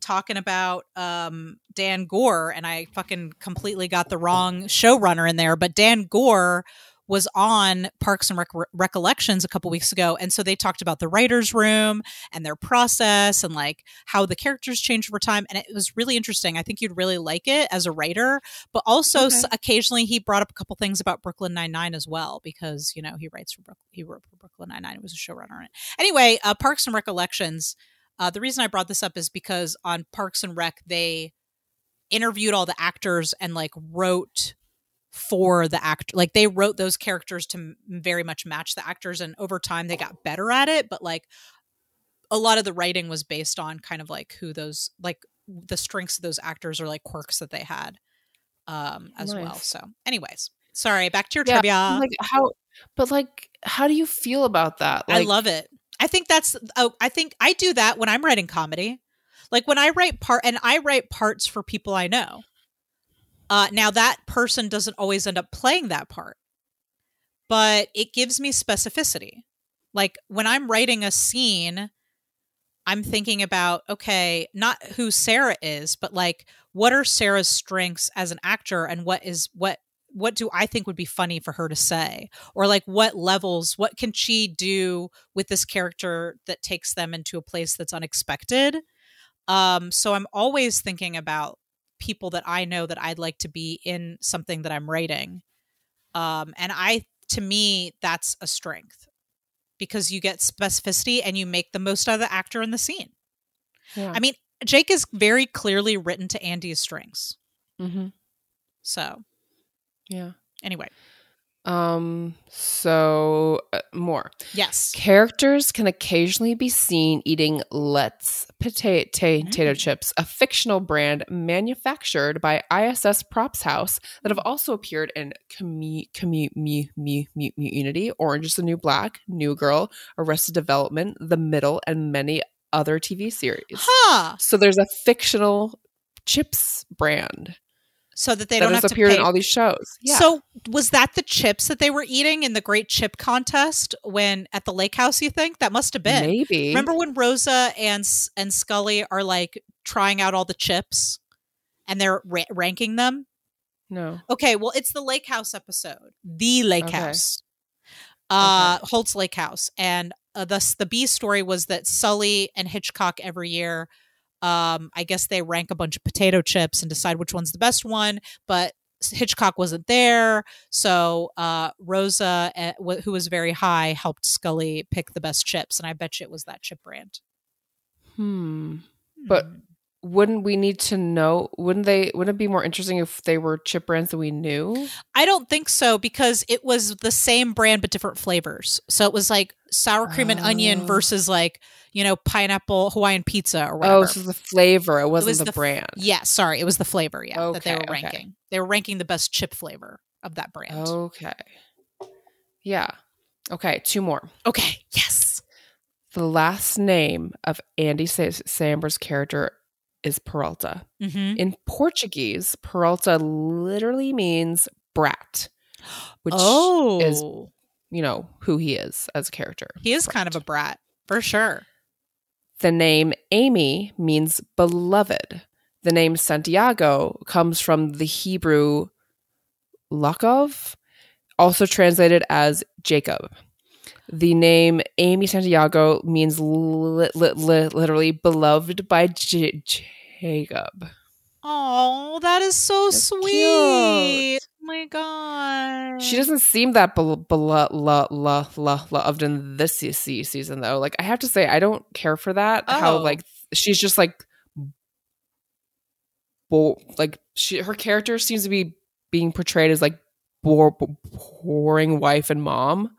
talking about um Dan Goor and I fucking completely got the wrong showrunner in there but Dan Goor was on Parks and Rec- Recollections a couple weeks ago and so they talked about the writers room and their process and like how the characters change over time and it was really interesting I think you'd really like it as a writer but also s Okay. occasionally he brought up a couple things about Brooklyn Nine-Nine as well because you know he writes for Brook- he wrote for Brooklyn Nine-Nine he was a showrunner it anyway uh, Parks and Recollections Uh, the reason I brought this up is because on Parks and Rec they interviewed all the actors and like wrote for the actor like they wrote those characters to very much match the actors and over time they got better at it but like a lot of the writing was based on kind of like who those like the strengths of those actors or like quirks that they had um as well so anyways sorry back to your Yeah, trivia like how but like how do you feel about that I love it. I think that's oh, I think I do that when I'm writing comedy. Like when I write part and I write parts for people I know. Uh now that person doesn't always end up playing that part. But it gives me specificity. Like when I'm writing a scene, I'm thinking about okay, not who Sarah is, but like what are Sarah's strengths as an actor and what is what what do I think would be funny for her to say? Or like what levels, what can she do with this character that takes them into a place that's unexpected? Um, so I'm always thinking about people that I know that I'd like to be in something that I'm writing. Um, and I to me, that's a strength because you get specificity and you make the most out of the actor in the scene. yeah. I mean, Jake is very clearly written to Andy's strings. Mhm. So yeah anyway, um so uh, more yes. Characters can occasionally be seen eating Let's potato, potato Mm. chips, a fictional brand manufactured by ISS Props House that have also appeared in commu- commu- mu- mu- mu- Unity, Orange is the New Black, New Girl, Arrested Development, The Middle, and many other TV series. Huh. So there's a fictional chips brand So that they that don't have to appeared pay. in all these shows. Yeah. So was that the chips that they were eating in the Great Chip Contest when at the lake house? You think that must have been? maybe. Remember when Rosa and and Scully are like trying out all the chips, and they're ra- ranking them? No. Okay, well, it's the Lake House episode, the Lake Okay. House, uh, Holt's Lake House, and uh, thus the B story was that Scully and Hitchcock every year, um, I guess they rank a bunch of potato chips and decide which one's the best one, but Hitchcock wasn't there, so uh, Rosa, uh, wh- who was very high, helped Scully pick the best chips, and I bet you it was that chip brand. Hmm. But Hmm. Wouldn't we need to know wouldn't they wouldn't it be more interesting if they were chip brands that we knew I don't think so because it was the same brand but different flavors. So it was like sour cream and onion Oh. versus like, you know, pineapple Hawaiian pizza or oh, whatever. oh so the flavor it wasn't was the, the brand yeah, sorry, it was the flavor, yeah, that they Okay, were okay. ranking. They were ranking the best chip flavor of that brand. okay yeah okay two more Okay, yes. the last name of andy Sa- samberg's character is peralta hmm in portuguese peralta literally means brat which oh, is you know who he is as a character he is kind of a brat for sure. The name Amy means beloved. The name Santiago comes from the Hebrew Lakov, also translated as Jacob. The name Amy Santiago means li- li- li- literally beloved by J- Jacob. Oh, that is so That's sweet. cute. Oh my god. She doesn't seem that bel- bel- la- la- la- loved in this se- se- season, though. Like, I have to say, I don't care for that. How, Oh. like, she's just like, bo- like, she, her character seems to be being portrayed as like bore- boring wife and mom.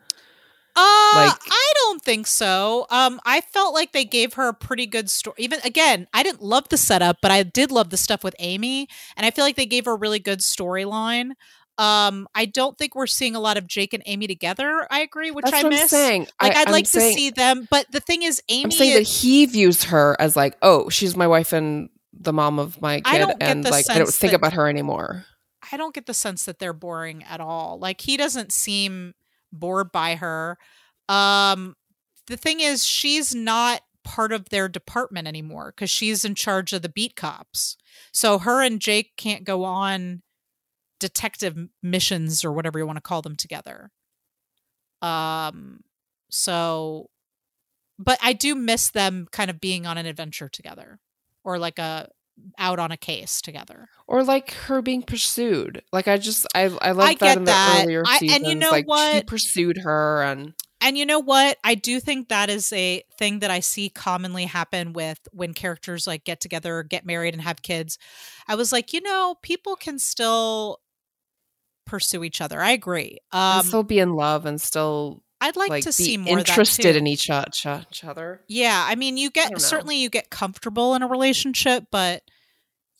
Uh, Like- I don't think so. Um, I felt like they gave her a pretty good story. Even again, I didn't love the setup, but I did love the stuff with Amy, and I feel like they gave her a really good storyline. Um, I don't think we're seeing a lot of Jake and Amy together. I agree, which I miss. I'm saying. Like, I, I'd I'm like saying- to see them, but the thing is, Amy. I'm saying that is- he views her as like, oh, she's my wife and the mom of my kid, and like, I don't think that- about her anymore. I don't get the sense that they're boring at all. Like he doesn't seem bored by her. Um the thing is she's not part of their department anymore cuz she's in charge of the beat cops. So her and Jake can't go on detective missions or whatever you want to call them together. Um so but I do miss them kind of being on an adventure together or like a out on a case together. or like her being pursued. Like I just I I love that in the that. earlier I- and you know like what? pursued her and And you know what? I do think that is a thing that I see commonly happen with when characters like get together, get married, and have kids. I was like, you know, people can still pursue each other. I agree. Um, still be in love and still I'd like, like, to see more interested of that too. in each, o- ch- each other. Yeah, I mean, you get certainly you get comfortable in a relationship, but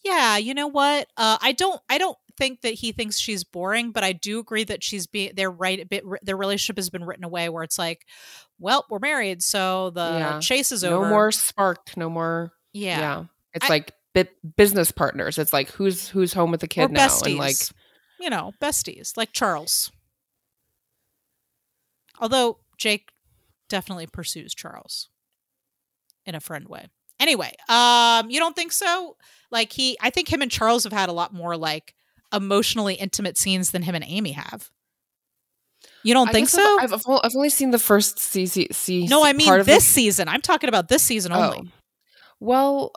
yeah, you know what? Uh, I don't, I don't think that he thinks she's boring, but I do agree that she's being. They're right. A bit. Their relationship has been written away where it's like, well, we're married, so the Yeah. chase is No over. No more spark. No more. Yeah, Yeah, it's I- like bi- business partners. It's like who's who's home with the kid now, besties. and like you know, besties like Charles. Although Jake definitely pursues Charles in a friend way. Anyway, um, you don't think so? Like he, I think him and Charles have had a lot more like emotionally intimate scenes than him and Amy have. You don't I think so? I've, I've, I've only seen the first season. C, C no, I mean this the- season. I'm talking about this season only. Oh. Well,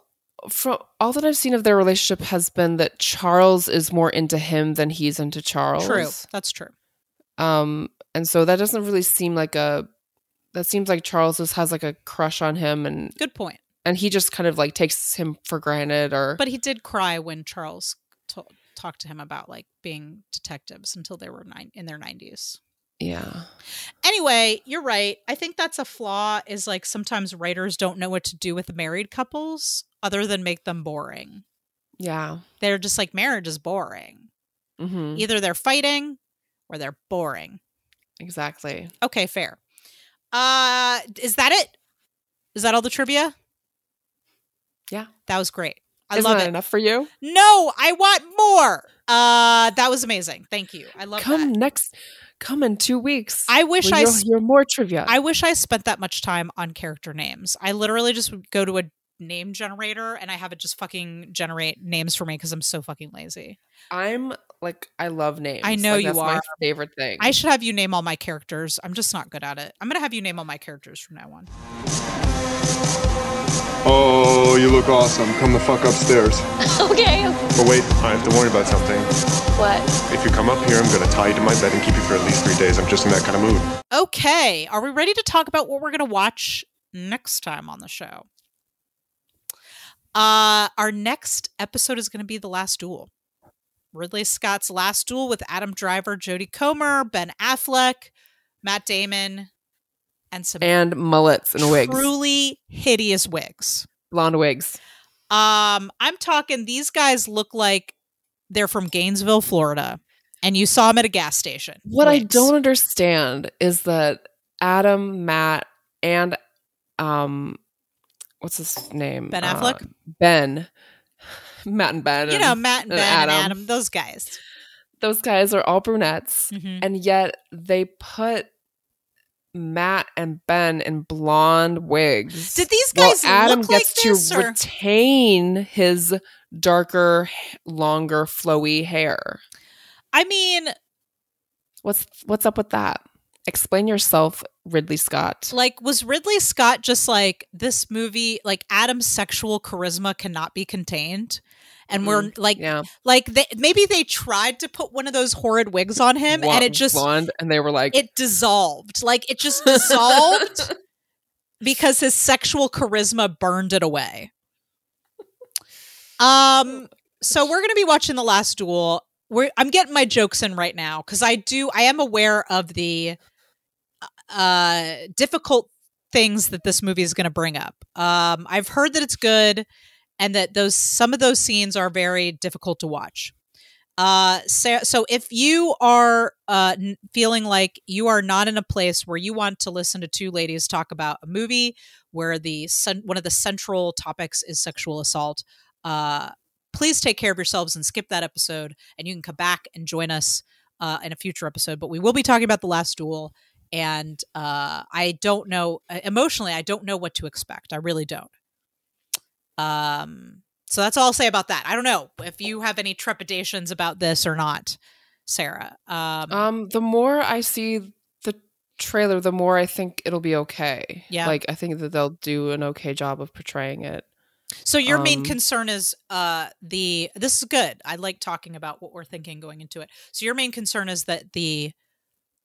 from all that I've seen of their relationship has been that Charles is more into him than he's into Charles. True, that's true. Um, and so that doesn't really seem like a. That seems like Charles just has like a crush on him, and Good point. and he just kind of like takes him for granted, or But he did cry when Charles to- talked to him about like being detectives until they were nine in their nineties. yeah, Anyway, you're right. I think that's a flaw. Is like sometimes writers don't know what to do with married couples other than make them boring. yeah, They're just like marriage is boring. hmm Either they're fighting or they're boring. Exactly. Okay, fair. Uh, is that it? Is that all the trivia? Yeah. that was great. I Isn't love that it. enough for you? No, I want more. Uh, that was amazing. Thank you. I love Come that. next. Come in two weeks. I wish I hear more trivia. I wish I spent that much time on character names. I literally just would go to a name generator and I have it just fucking generate names for me because I'm so fucking lazy. I'm like I love names. I know Like, you that's My are. favorite thing. I should have you name all my characters. I'm just not good at it. I'm gonna have you name all my characters from now on. Oh, you look awesome. Come the fuck upstairs. *laughs* Okay. But wait, I have to warn you about something. What? If you come up here, I'm gonna tie you to my bed and keep you for at least three days. I'm just in that kind of mood. Okay, are we ready to talk about what we're gonna watch next time on the show? Uh, our next episode is gonna be The Last Duel. Ridley Scott's Last Duel with Adam Driver, Jodie Comer, Ben Affleck, Matt Damon, and some and mullets and wigs, truly hideous wigs. blonde wigs. Um, I'm talking these guys look like they're from Gainesville, Florida, and you saw them at a gas station. What I don't understand is that Adam, Matt, and um, what's his name? Ben Uh, Affleck? ben, *laughs* Matt and Ben. you and know, Matt and and Ben and Adam. Adam, those guys. those guys are all brunettes, Mhm. and yet they put Matt and Ben in blonde wigs. Did these Well, guys Adam gets like this? to or- retain his darker, longer, flowy hair. I mean, What's what's up with that? Explain yourself, Ridley Scott. like, was Ridley Scott just like this movie? Like, Adam's sexual charisma cannot be contained, and we're like, Yeah, like they, maybe they tried to put one of those horrid wigs on him, and it just blonde, and they were like, it dissolved. Like it just *laughs* dissolved because his sexual charisma burned it away. Um so we're going to be watching The Last Duel. We're I'm getting my jokes in right now cuz I do I am aware of the uh difficult things that this movie is going to bring up. Um I've heard that it's good and that those some of those scenes are very difficult to watch. Uh, so, so if you are uh, feeling like you are not in a place where you want to listen to two ladies talk about a movie where the one of the central topics is sexual assault, uh, please take care of yourselves and skip that episode, and you can come back and join us uh, in a future episode. But we will be talking about the last duel, and uh, I don't know emotionally, I don't know what to expect. I really don't. Um, so that's all I'll say about that. I don't know if you have any trepidations about this or not, Sarah. Um, um, the more I see the trailer, the more I think it'll be okay. Yeah. like I think that they'll do an okay job of portraying it. so your main um, concern is uh the this is good. I like talking about what we're thinking going into it. So your main concern is that the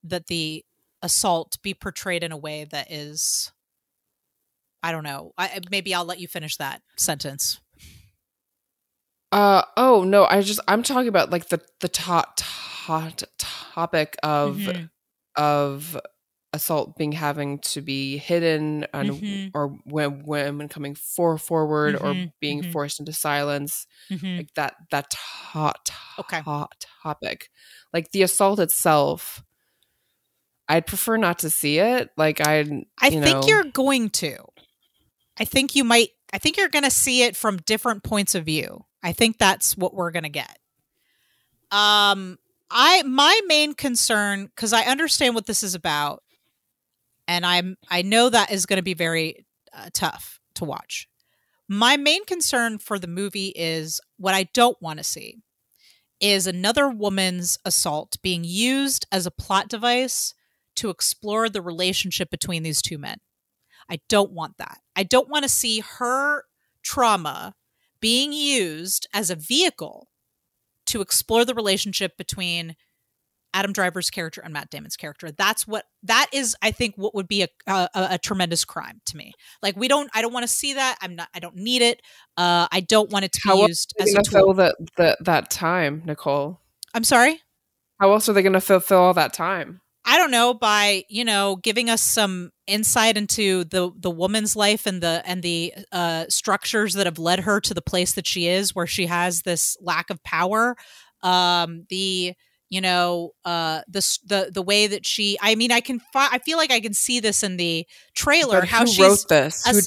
that the assault be portrayed in a way that is I don't know. I, maybe I'll let you finish that sentence. Uh oh no, I just I'm talking about like the the top top topic of Mhm. of assault being having to be hidden and Mhm. or when women coming for forward or Mhm, being mhm. forced into silence Mhm. like that that hot Okay. hot topic like the assault itself i'd prefer not to see it like i I think know, you're going to. I think you might. I think you're going to see it from different points of view. I think that's what we're going to get. Um, I my main concern because I understand what this is about, and I'm I know that is going to be very uh, tough to watch. My main concern for the movie is what I don't want to see is another woman's assault being used as a plot device to explore the relationship between these two men. I don't want that. I don't want to see her trauma being used as a vehicle to explore the relationship between Adam Driver's character and Matt Damon's character. That's what that is. I think what would be a a, a tremendous crime to me. Like we don't. I don't want to see that. I'm not. I don't need it. Uh, I don't want it to be how else used as a fill tool. that that that time nicole I'm sorry. how else are they gonna fulfill all that time I don't know by you know giving us some insight into the the woman's life and the and the uh, structures that have led her to the place that she is, where she has this lack of power. Um, the you know uh the the the way that she. I mean, I can. Fi- I feel like I can see this in the trailer. But how she wrote this who as-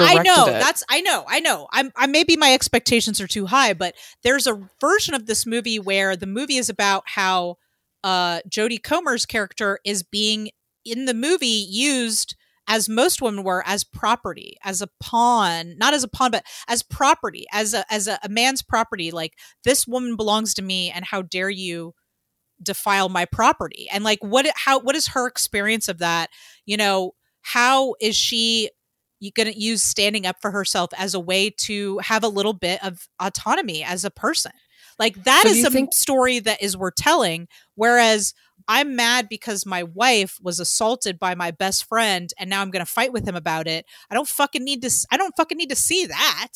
I know it that's I know I know I'm I maybe my expectations are too high, but there's a version of this movie where the movie is about how uh Jodie Comer's character is being in the movie used as most women were as property, as a pawn, not as a pawn, but as property, as a as a, a man's property. Like this woman belongs to me, and how dare you defile my property? And like what how what is her experience of that? You know, how is she going to use standing up for herself as a way to have a little bit of autonomy as a person. Like that So is you a think- story that is worth telling. Whereas I'm mad because my wife was assaulted by my best friend and now I'm going to fight with him about it. I don't fucking need to, s- I don't fucking need to see that.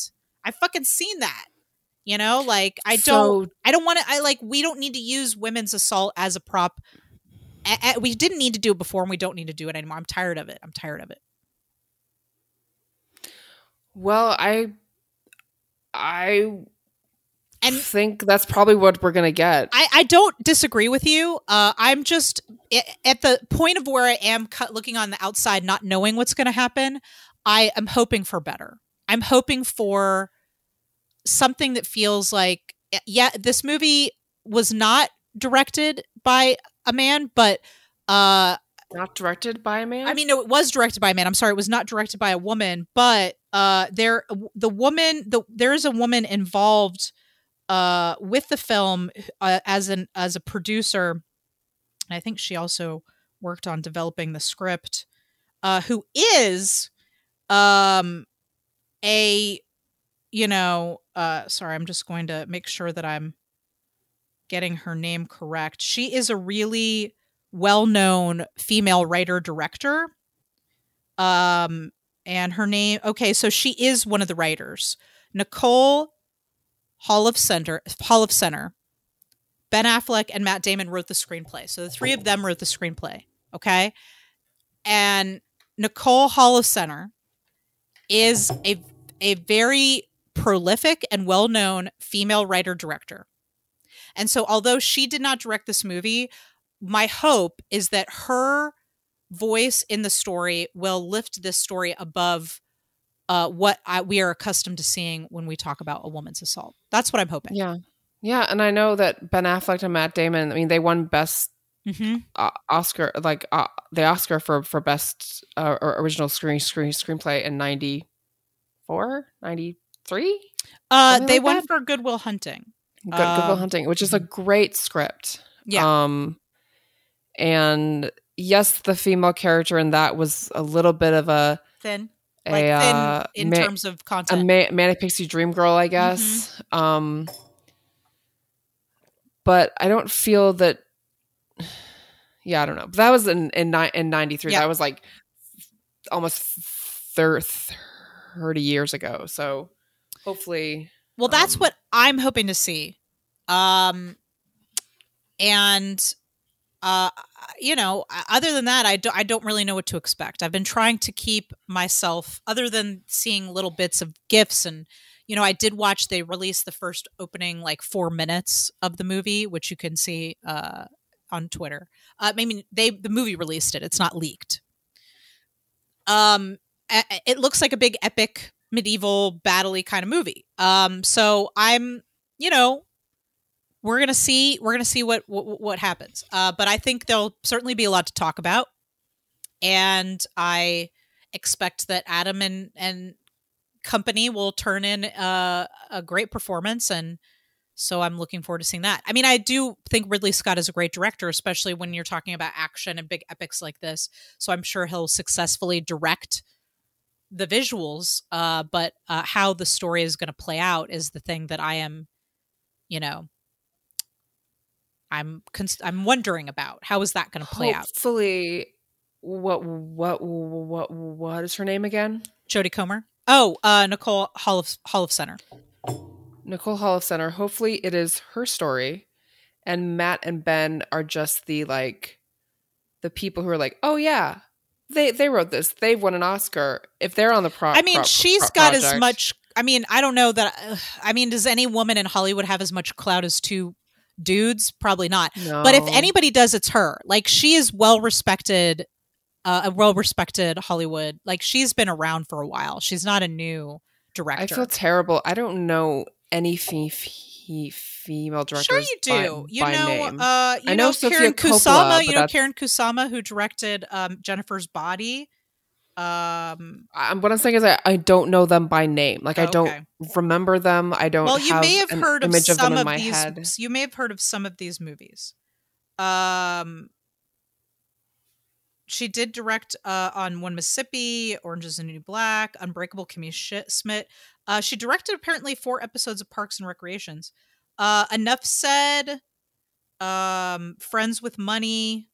I fucking seen that. You know, like I don't, So- I don't want to, I like, we don't need to use women's assault as a prop. A- a- we didn't need to do it before and we don't need to do it anymore. I'm tired of it. I'm tired of it. well i i And think that's probably what we're gonna get I, I don't disagree with you. Uh, I'm just at the point of where I am cut, looking on the outside, not knowing what's going to happen. I am hoping for better. I'm hoping for something that feels like, yeah, this movie was not directed by a man, but uh, not directed by a man I mean, no, it was directed by a man. I'm sorry, it was not directed by a woman, but uh, there, the woman, the there is a woman involved uh, with the film uh, as an as a producer. And I think she also worked on developing the script. Uh, who is um a you know uh sorry i'm just going to make sure that i'm getting her name correct she is a really well-known female writer director um and her name okay so she is one of the writers nicole Holofcener hall of center. Ben affleck and matt damon wrote the screenplay. So the three of them wrote the screenplay okay? And nicole Holofcener is a a very prolific and well-known female writer director. And so although she did not direct this movie my hope is that her voice in the story will lift this story above uh, what I, we are accustomed to seeing when we talk about a woman's assault. That's what I'm hoping. yeah yeah and i know that ben affleck and matt damon i mean they won best hmm uh, Oscar, like uh, the Oscar for for best uh, or original screen screen screenplay in 94, 93? Uh, they like won that? for Good Will Hunting. Good, Goodwill Um, Hunting, which is a great script. Yeah. Um, and yes, the female character in that was a little bit of a Thin, like thin uh, in ma- terms of a content. ma- manic pixie dream girl, I guess. Mm-hmm. Um, but I don't feel that. Yeah, I don't know. But that was in in, in 93. Yeah. That was like almost thir- 30 years ago. So hopefully Well, that's Um, what I'm hoping to see. Um, and uh, you know, other than that, I don't, I don't really know what to expect. I've been trying to keep myself, other than seeing little bits of gifs and. You know, I did watch. They released the first opening, like four minutes of the movie, which you can see uh, on Twitter. Uh, I mean, they the movie released it. It's not leaked. Um, it looks like a big epic medieval battle kind of movie. Um, so I'm, you know, we're gonna see we're gonna see what what, what happens. Uh, but I think there'll certainly be a lot to talk about, and I expect that Adam and and company will turn in uh, a great performance and. So I'm looking forward to seeing that. I mean, I do think Ridley Scott is a great director, especially when you're talking about action and big epics like this. So I'm sure he'll successfully direct the visuals uh but uh how the story is going to play out is the thing that i am you know i'm cons- i'm wondering about how is that going to play out hopefully what what what what is her name again? jodie comer oh uh nicole hall of Holofcener Nicole Holofcener. Hopefully it is her story and Matt and Ben are just the like the people who are like, "Oh yeah, they they wrote this. They've won an Oscar." If they're on the pro i mean pro- she's pro- got as much i mean i don't know that uh, i mean does any woman in hollywood have as much clout as two dudes probably not but if anybody does it's her like she is well respected uh, a well respected hollywood like she's been around for a while she's not a new director I feel terrible. I don't know any fe- fe- female directors. Sure, you by- do. you by know, name. uh, you I know know, Karen Coppola, Kusama. but You know Karyn Kusama, who directed um, Jennifer's Body. Um, I, what I'm saying is, I, I don't know them by name. Like I don't remember them. I don't. well, you may have an heard of image of some them in of my these. head. You may have heard of some of these movies. Um, she did direct uh, on One Mississippi, Orange Is the New Black, Unbreakable Kimmy Sch- Schmidt. Uh, she directed apparently four episodes of Parks and Recreations. Uh, Enough said. Um, Friends with Money.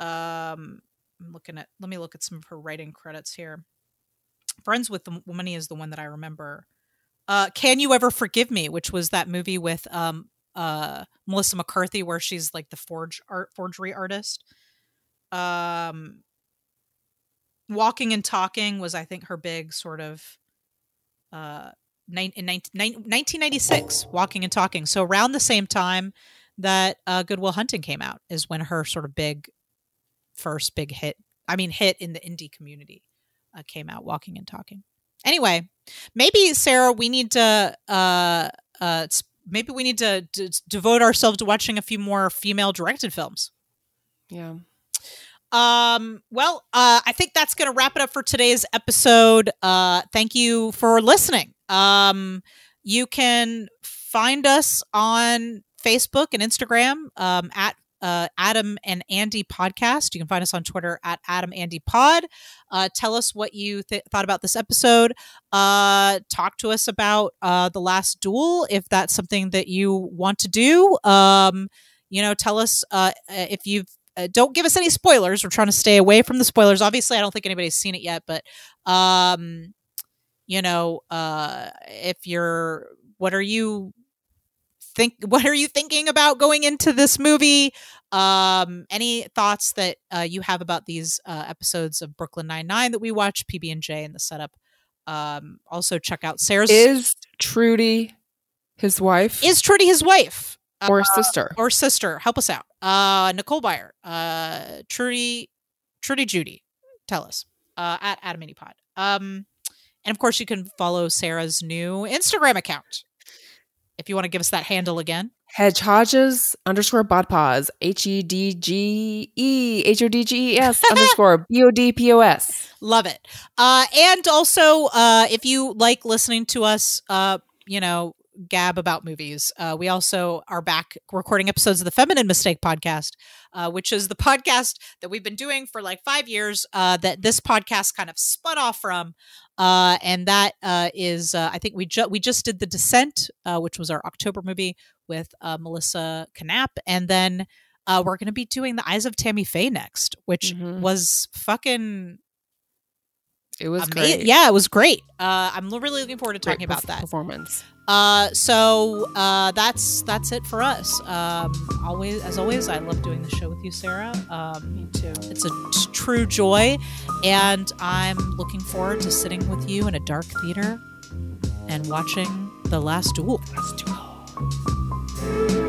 Um, I'm looking at. Let me look at some of her writing credits here. Friends with the Money is the one that I remember. Uh, Can You Ever Forgive Me, which was that movie with um uh Melissa McCarthy where she's like the forge art forgery artist. Um Walking and Talking was I think her big sort of uh in 19, 1996 Walking and Talking. So around the same time that uh Good Will Hunting came out is when her sort of big first big hit I mean hit in the indie community uh, came out Walking and Talking. Anyway, maybe Sarah, we need to uh uh maybe we need to, d devote ourselves to watching a few more female directed films. Yeah. Um, well, uh, I think that's going to wrap it up for today's episode. Uh, thank you for listening. Um, you can find us on Facebook and Instagram um, at uh, Adam and Andy Podcast. You can find us on Twitter at Adam Andy Pod. Uh, tell us what you th- thought about this episode. Uh, talk to us about uh, the last duel if that's something that you want to do. Um, you know, tell us uh, if you've uh, don't give us any spoilers. We're trying to stay away from the spoilers. Obviously, I don't think anybody's seen it yet, but um, you know, uh, if you're, what are you think? What are you thinking about going into this movie? Um, any thoughts that uh, you have about these uh, episodes of Brooklyn Nine Nine that we watched, PB and J, and the setup? Um, also check out Sarah's. Is Trudy his wife is Trudy his wife? or sister? or sister help us out uh nicole Byer, uh trudy trudy judy tell us uh at adam pod um and of course you can follow sarah's new instagram account if you want to give us that handle again Hedge Hodges underscore bodpos. H E D G E H O D G E S *laughs* underscore B O D P O S. love it uh and also uh if you like listening to us uh you know gab about movies uh we also are back recording episodes of the feminine mistake podcast uh which is the podcast that we've been doing for like five years uh that this podcast kind of spun off from uh and that uh is uh i think we just we just did the descent uh which was our october movie with uh melissa knapp and then Uh, we're going to be doing the Eyes of Tammy Faye next, which Mhm. was fucking It was ama- great. Yeah, it was great. Uh, I'm really looking forward to Great talking about perf- that. performance. Uh, so uh, that's that's it for us. Um, always, as always, I love doing the show with you, Sarah. Um, Me too. it's a t- true joy, and I'm looking forward to sitting with you in a dark theater and watching The Last Duel. Do it.